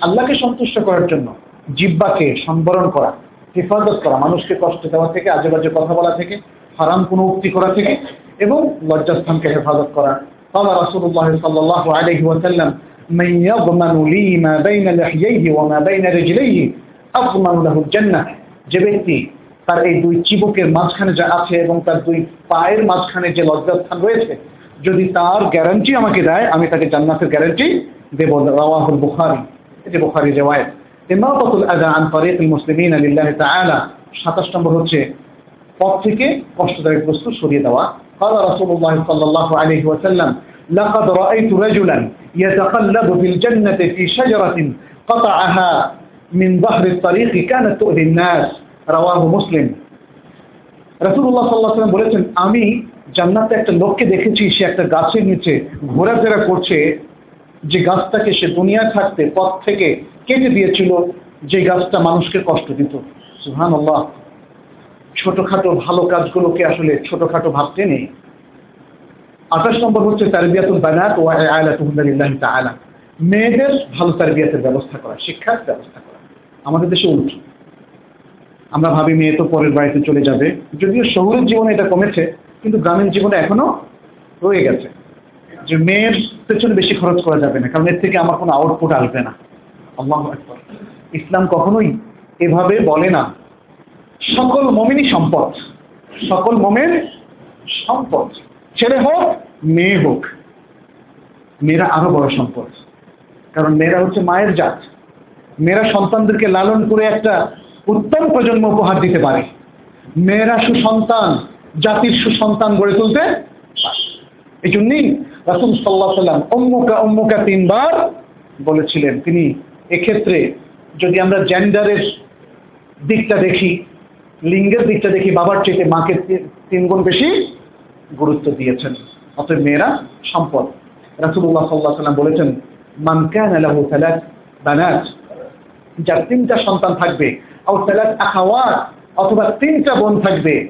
আল্লাহকে সন্তুষ্ট করার জন্য জিব্বাকে সম্বরণ করা, হেফাজত করা, মানুষকে কষ্ট দেওয়া থেকে, আজেবাজে কথা বলা থেকে, হারাম কোনো উক্তি করা থেকে, এবং লজ্জাস্থানকে হেফাজত করা। তাহলে রাসূলুল্লাহ সাল্লাল্লাহু আলাইহি ওয়াসাল্লাম من يضمن لي ما بين لحييه وما بين رجليه أضمن له الجنة যে ব্যক্তি তার এই দুই চিবুকের মাঝখানে যা আছে এবং তার দুই পায়ের মাঝখানে যে লজ্জাস্থান রয়েছে যদি তার গ্যারান্টি আমাকে দেয় আমি তাকে জান্নাতের গ্যারান্টি দেব রাওয়াহুল বুখারী এটি বুখারী রিওয়ায়াত ইমাতাতুল আযা আন তারিকুল মুসলিমিন লিল্লাহি তাআলা 27 নম্বর হচ্ছে পথ থেকে কষ্টদায়ক বস্তু সরিয়ে দেওয়া قال رسول الله صلى الله عليه وسلم لقد رأيت رجلا يتقلب في الجنة في شجرة قطعها من ظهر الطريق كانت تؤذي الناس رواه مسلم রাসূলুল্লাহ সাল্লাল্লাহু আলাইহি ওয়াসাল্লাম বলেছেন আমি জান্নাতে একটা লোককে দেখেছি সে একটা গাছের নিচে ঘোরাফেরা করছে যে গাছটাকে সে দুনিয়া থাকতে পথ থেকে কেটে দিয়েছিল যে গাছটা মানুষকে কষ্ট দিত সুবহানাল্লাহ ছোটখাটো ভালো কাজগুলোকে আসলে ছোটখাটো ভাবতে নেই আঠাশ নম্বর হচ্ছে তারবিয়াতুল বানাত ও আয়ালাতুল্লাহ তাআলা। মেয়েদের ভালো তারবিয়াতের ব্যবস্থা করা, শিক্ষার ব্যবস্থা করা। আমাদের দেশে উল্টো। আমরা ভাবি মেয়ে তো পরের বাড়িতে চলে যাবে। যদিও শহরের জীবনে এটা কমেছে, কিন্তু গ্রামীণ জীবনে এখনও রয়ে গেছে। যে মেয়ের পেছনে বেশি খরচ করা যাবে না, কারণ এর থেকে আমার কোনো আউটপুট আসবে না। ইসলাম কখনোই এভাবে বলে না। সকল মমিনই সম্পদ। সকল মোমের সম্পদ। ছেলে হোক, মেয়ে হোক, মেয়েরা আরও বড় সম্পদ। কারণ মেয়েরা হচ্ছে মায়ের জাত। মেয়েরা সন্তানদেরকে লালন করে একটা উত্তম প্রজন্ম উপহার দিতে পারে। মেয়েরা সুসন্তান, জাতির সুসন্তান গড়ে তুলতে এই জন্যই রাসুল সাল্লাহ সাল্লাম অম্মুকা অম্মুকা তিনবার বলেছিলেন। তিনি এক্ষেত্রে যদি আমরা জেন্ডারের দিকটা দেখি, লিঙ্গের দিকটা দেখি, বাবার চেয়ে মাকে তিন গুণ বেশি গুরুত্ব দিয়েছেন। অতএব মেয়েরা, সম্পদ। রাসুল্লাহ সাল্লাহ সাল্লাম বলেছেন, মান কান লাহু সালাত বানাত। যার তিনটা সন্তান থাকবে, আও সালাত আখাওয়াত, অথবা তিনটা বোন থাকবে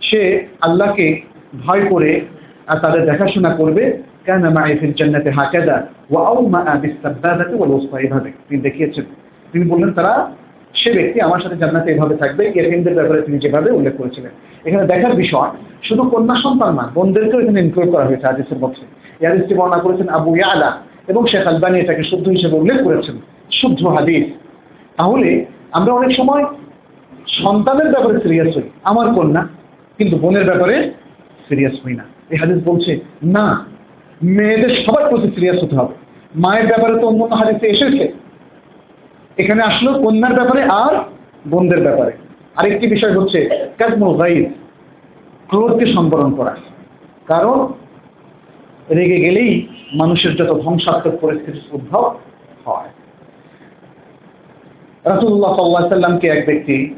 সে আল্লাহকে ভয় করে, আর তাদের দেখাশোনা করবে, কেন মাই ফিল জান্নাতে হাকাদা ওয়া আউমা বিসাব্বাদাতি ওয়াল উসফা। এভাবে তিনি দেখিয়েছেন। তিনি বললেন, তারা সে ব্যক্তি আমার সাথে জান্নাতে এভাবে থাকবে ইয়াতিমদের ব্যাপারে তিনি যেভাবে উল্লেখ করেছিলেন। এখানে দেখার বিষয়, শুধু কন্যা সন্তান না, বোনদেরকেও এখানে ইনক্লুড করা হয়েছে হাদিসের এই হাদিসটি বর্ণনা করেছেন আবু ইয়ালা এবং শেখ আলবানি এটাকে শুদ্ধ হিসেবে উল্লেখ করেছেন। শুদ্ধ হাদিস। তাহলে আমরা অনেক সময় সন্তানের ব্যাপারে সিরিয়াস হই, আমার কন্যা, কিন্তু বোনের ব্যাপারে সিরিয়াস হই না। এই হাদিস বলছে, না, মেয়েদের সবার প্রতি সিরিয়াস হতে হবে। মায়ের ব্যাপারে তো অন্য হাদিসে এসেছে এখানে আসলো কন্যার ব্যাপারে আর বোনদের ব্যাপারে। আরেকটি বিষয় হচ্ছে ক্রোধকে সম্বরণ করা। কারণ রেগে গেলেই মানুষের যত ধ্বংসাত্মক পরিস্থিতির উদ্ভব হয়। রাসুল্লাহ সাল্লাহ সাল্লামকে এক ব্যক্তি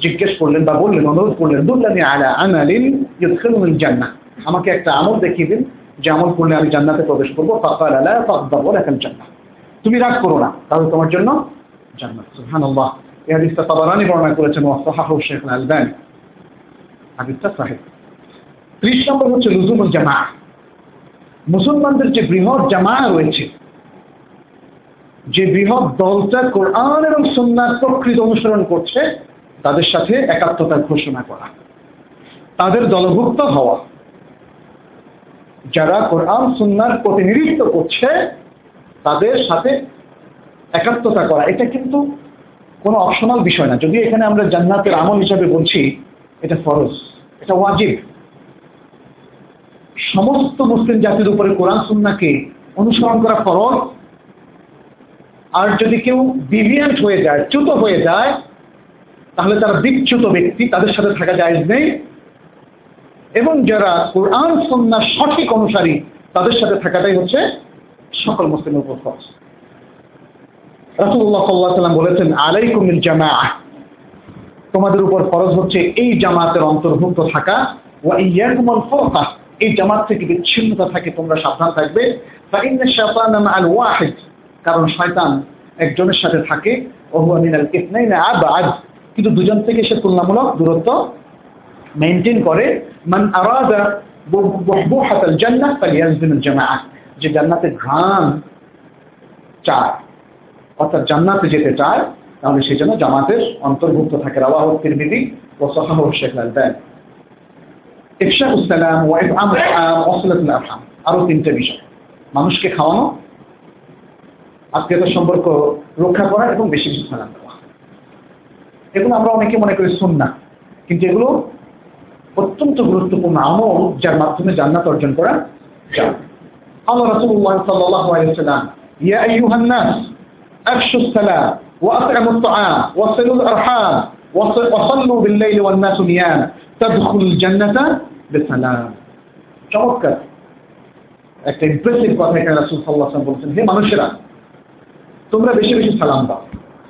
জিজ্ঞেস করলেন বা বললেন, অনুরোধ করলেন, দুল্লানি আলা আমালিন ইউদখিলুল জান্নাহ আমাকে একটা আমল দেখিয়ে দিন। যে আমল করলে আমি জান্নাতে প্রবেশ করব। ফাকাল আলা ফাকদাবু লাকাল জান্নাহ তুমি রাগ করো না। তাহলে তোমার জন্য জান্নাত। সুবহানাল্লাহ। এই হাদিসটা তাবারানি বর্ণনা করেছেন ওয়া সাহাহু শেখ আলবানি হাদিসটা সাহিহ। 30 নম্বর হচ্ছে লুজুমুল জামাআহ মুসলমানদের যে বৃহৎ জামা রয়েছে, যে বৃহৎ দলটা কোরআন এবং সুন্নার প্রকৃত অনুসরণ করছে, তাদের সাথে একাত্মতার ঘোষণা করা। তাদের দলভুক্ত হওয়া। যারা কোরআন, সুন্নার প্রতিনিধিত্ব করছে, তাদের সাথে একাত্মতা করা, এটা কিন্তু কোনো অপশনাল বিষয় না। যদি এখানে আমরা জান্নাতের আমল হিসাবে বলছি, এটা ফরজ, এটা ওয়াজিব। সমস্ত মুসলিম জাতির উপরে কোরআন, সুন্নাকে অনুসরণ করা ফরজ। আর যদি কেউ ডিভিয়েন্ট হয়ে যায়, চ্যুত হয়ে যায়, তাহলে তারা বিচ্যুত ব্যক্তি, তাদের সাথে থাকা যায় নেই। এবং যারা কোরআন সন্ন্যাস সঠিক অনুসারী, তাদের সাথে থাকাটাই হচ্ছে সকল মুসলিমের উপর ফরজ। রাসুল্লাহ সাল্লাহ সাল্লাম বলেছেন আলাইকুমিল জামা তোমাদের উপর ফরজ হচ্ছে এই জামাতের অন্তর্ভুক্ত থাকা, ওয়া ইয়াকুমুল ফুরকা এই জামাত থেকে বিচ্ছিন্নতা থাকে, তোমরা সাবধান থাকবে। মাআল ওয়াহিদ। কারণ শয়তান একজনের সাথে থাকে ও হুয়া মিনাল ইসনাইনা আবআদ কিন্তু দুজন থেকে সে তুলনামূলক দূরত্ব মেনটেন করে, মান আরাদা ফালিয়ালজিম জামাআহ। যে জান্নাতের ঘ্রাণ চায়। অর্থাৎ জান্নাতে যেতে চায়, তাহলে সেই জন্য জামাতের অন্তর্ভুক্ত থাকে। রাওয়াহ তিরমিজি ও সাহাহ শেখ আলবান ইফশা উসালাম ও ইফআম ওসলাতুল আরহাম, আরও তিনটে বিষয়। মানুষকে খাওয়ানো, আত্মীয়তার সম্পর্ক রক্ষা করা এবং বেশি বেশি সালাম দেওয়া এগুলো আমরা অনেকে মনে করি সুন্না কিন্তু এগুলো অত্যন্ত গুরুত্বপূর্ণ আমল যার মাধ্যমে জান্নাত অর্জন করা যায়। আল্লাহ রাসূলুল্লাহ সাল্লাল্লাহু আলাইহি ওয়াসাল্লাম, ইয়া আইয়ুহান নাস أفشوا السلام وأطعموا الطعام وصلوا الأرحام وصلوا بالليل والناس نيام تدخل الجنة بسلام চমৎকার একটা ইমপ্রেসিভ কথা এখানে রাসুল সাল্লাহ বলছেন হে মানুষেরা তোমরা বেশি বেশি সালাম দাও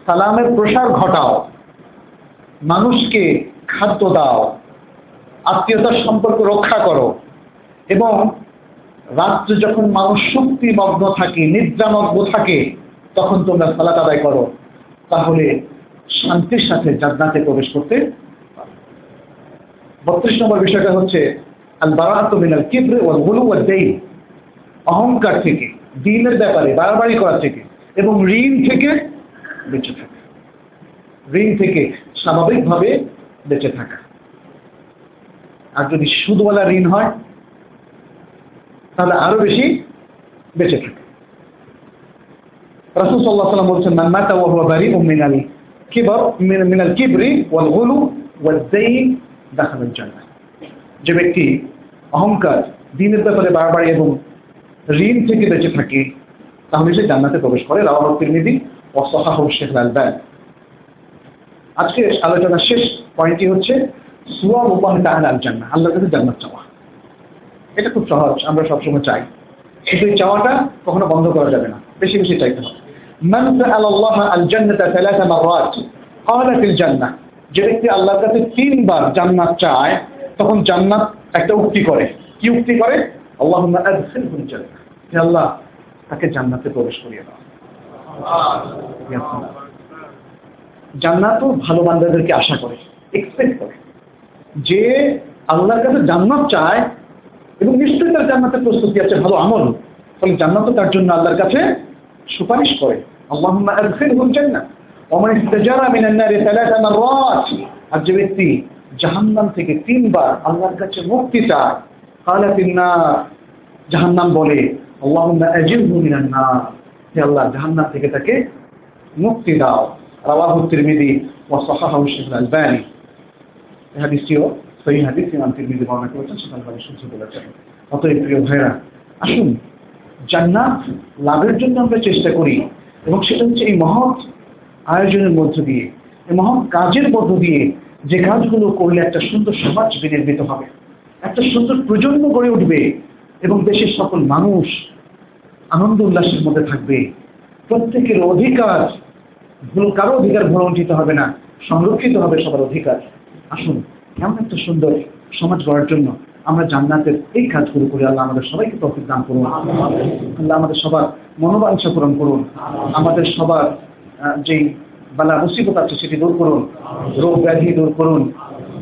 সালামের প্রসার ঘটাও মানুষকে খাদ্য দাও আত্মীয়তার সম্পর্ক রক্ষা করো এবং রাত্রে যখন মানুষ শক্তিমগ্ন থাকে নিদ্রামগ্ন থাকে তখন তোমরা সালাত আদায় করো, তাহলে শান্তির সাথে জান্নাতে প্রবেশ করতে বত্রিশ নম্বর বিষয়টা হচ্ছে আল বারাত মিনাল কিবরে ওয়াল গুলু ওয়াল দেই অহংকার থেকে, দিনের ব্যাপারে বাড়াবাড়ি করা থেকে এবং ঋণ থেকে বেঁচে থাকা। ঋণ থেকে স্বাভাবিকভাবে বেঁচে থাকা। আর যদি সুদওয়ালা ঋণ হয়, তাহলে আরও বেশি বেঁচে থাকে। রাসূল সাল্লাল্লাহু আলাইহি ওয়াসাল্লাম বলছেন, মান মাতা ওয়া হুয়া বারিউম মিনাল কিবর মিনাল কিবরি ওয়াল গুলু ওয়াল দাইন দাখালাল জান্নাহ. যে ব্যক্তি অহংকার, দিনের ব্যাপারে বাড়াবাড়ি এবং ঋণ থেকে বেঁচে থাকে, তাহলে সে জান্নাতে প্রবেশ করে। রাওয়াহ তিরমিজি ও সাহাহ শেখ আলবান। আজকে আলোচনার শেষ পয়েন্টটি হচ্ছে সুয়া মুবাহ তাআলা আল জান্নাহ, আল্লাহর কাছে জান্নাত চাওয়া। এটা খুব সহজ, আমরা সবসময় চাই। কিন্তু এই চাওয়াটা কখনো বন্ধ করা যাবে না। বেশি বেশি চাইতে হবে। আল্লাহ আল জান্নাতা থালাথা মাররাত ক্বালা ফিল জান্নাহ যে ব্যক্তি আল্লাহর কাছে তিনবার জান্নাত চায়, তখন জান্নাত একটা উক্তি করে। কি উক্তি করে? আল্লাহুম্মা আদখিলহুল জান্নাহ হে আল্লাহ, তাকে জান্নাতে প্রবেশ করিয়ে দাও। জান্নাতও ভালো বান্দাদেরকে আশা করে এক্সপেক্ট করে। যে আল্লাহর কাছে জান্নাত চায়, এবং নিশ্চয়ই তার জান্নাতের প্রস্তুতি আছে, ভালো আমল। ফলে জান্নাত তার জন্য আল্লাহর কাছে সুপারিশ করে। আল্লাহুম্মা আদখিলহুল জান্নাহ ওমান ইস্তাজারা মিনান নারি সালাসা মাররাত আর যে ব্যক্তি জাহান্নাম থেকে তিনবার আল্লাহর কাছে মুক্তি চায় কালা তিন্নার জাহান্নাম বলে, আল্লাহুম্মা আজিরহু মিনান নার। হে আল্লাহ, জাহান্নাম থেকে তাকে মুক্তি দাও। রাওয়াহু তিরমিজি ওয়া সাহাহাহু শাইখ আল-আলবানী এই হাদিসটিও সহি হাদিস, ইমাম তিরমিজি বর্ণনা করেছেন, সেখান থেকে শুনতে বলেছেন অতএব প্রিয় ভাইরা আসুন, জান্নাত লাভের জন্য আমরা চেষ্টা করি। এবং সেটা হচ্ছে এই মহৎ আয়োজনের মধ্য দিয়ে, এই মহৎ কাজের মধ্য দিয়ে যে কাজগুলো করলে একটা সুন্দর সমাজ বিনির্মিত হবে, একটা সুন্দর প্রজন্ম গড়ে উঠবে এবং দেশের সকল মানুষ আনন্দ উল্লাসের মধ্যে থাকবে। প্রত্যেকের অধিকার কারও অধিকার ভ্রমণিত হবে না, সংরক্ষিত হবে সবার অধিকার। আসুন এমন একটা সুন্দর সমাজ গড়ার জন্য আমরা জান্নাতের এই কাজগুলো করে আল্লাহ আমাদের সবাইকে তফিক দান করুন আল্লাহ আমাদের সবার মনোবাঞ্ছা পূরণ করুন আমাদের সবার আহ, যেই বালা মুসিবত আছে সেটি দূর করুন রোগ ব্যাধি দূর করুন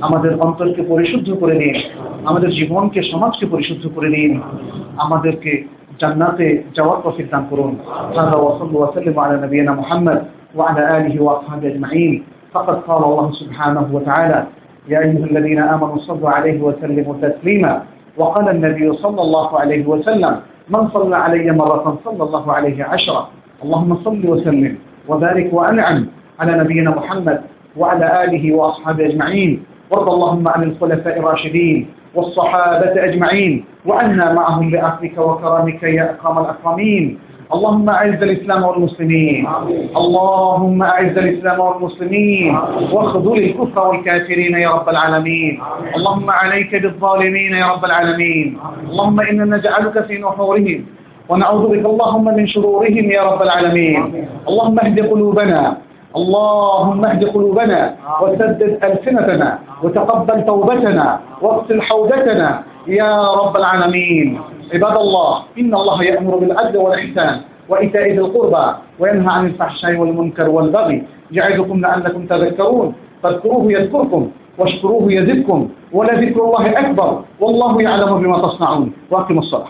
আমাদের অন্তরকে পরিশুদ্ধ করে দিন আমাদের জীবনকে সমাজকে পরিশুদ্ধ করে দিন আমাদেরকে জান্নাতে যাওয়ার তফিক দান করুন هذا وصلى وسلم على نبينا محمد وعلى آله وأصحابه أجمعين فقد قال الله سبحانه وتعالى يا أيها الذين آمنوا صلوا عليه وسلموا تسليما. وقال النبي صلى الله عليه وسلم من صلى علي مرة صلى الله عليه عشرة. اللهم صل وسلم وبارك وأنعم على نبينا محمد وعلى آله وأصحابه أجمعين. وارض اللهم عن الخلفاء الراشدين والصحابة أجمعين. وأنا معهم بعفوك وكرمك يا أكرم الأكرمين. اللهم أعز الإسلام والمسلمين. اللهم أعز الإسلام والمسلمين. واخذل الكفر والكافرين يا رب العالمين. اللهم عليك بالظالمين يا رب العالمين. اللهم إنا نجعلك في نحورهم. ونعوذ بك اللهم من شرورهم يا رب العالمين. اللهم اهد قلوبنا. اللهم اهد قلوبنا. وسدد ألسنتنا. وتقبل توبتنا. واغسل حوزتنا. يا رب العالمين. عباد الله إن الله يأمر بالعدل والإحسان وإيتاء ذي القربى وينهى عن الفحشاء والمنكر والبغي يعظكم لعلكم تذكرون فاذكروه يذكركم واشكروه يزدكم ولذكر الله أكبر والله يعلم بما تصنعون وأقم الصلاة.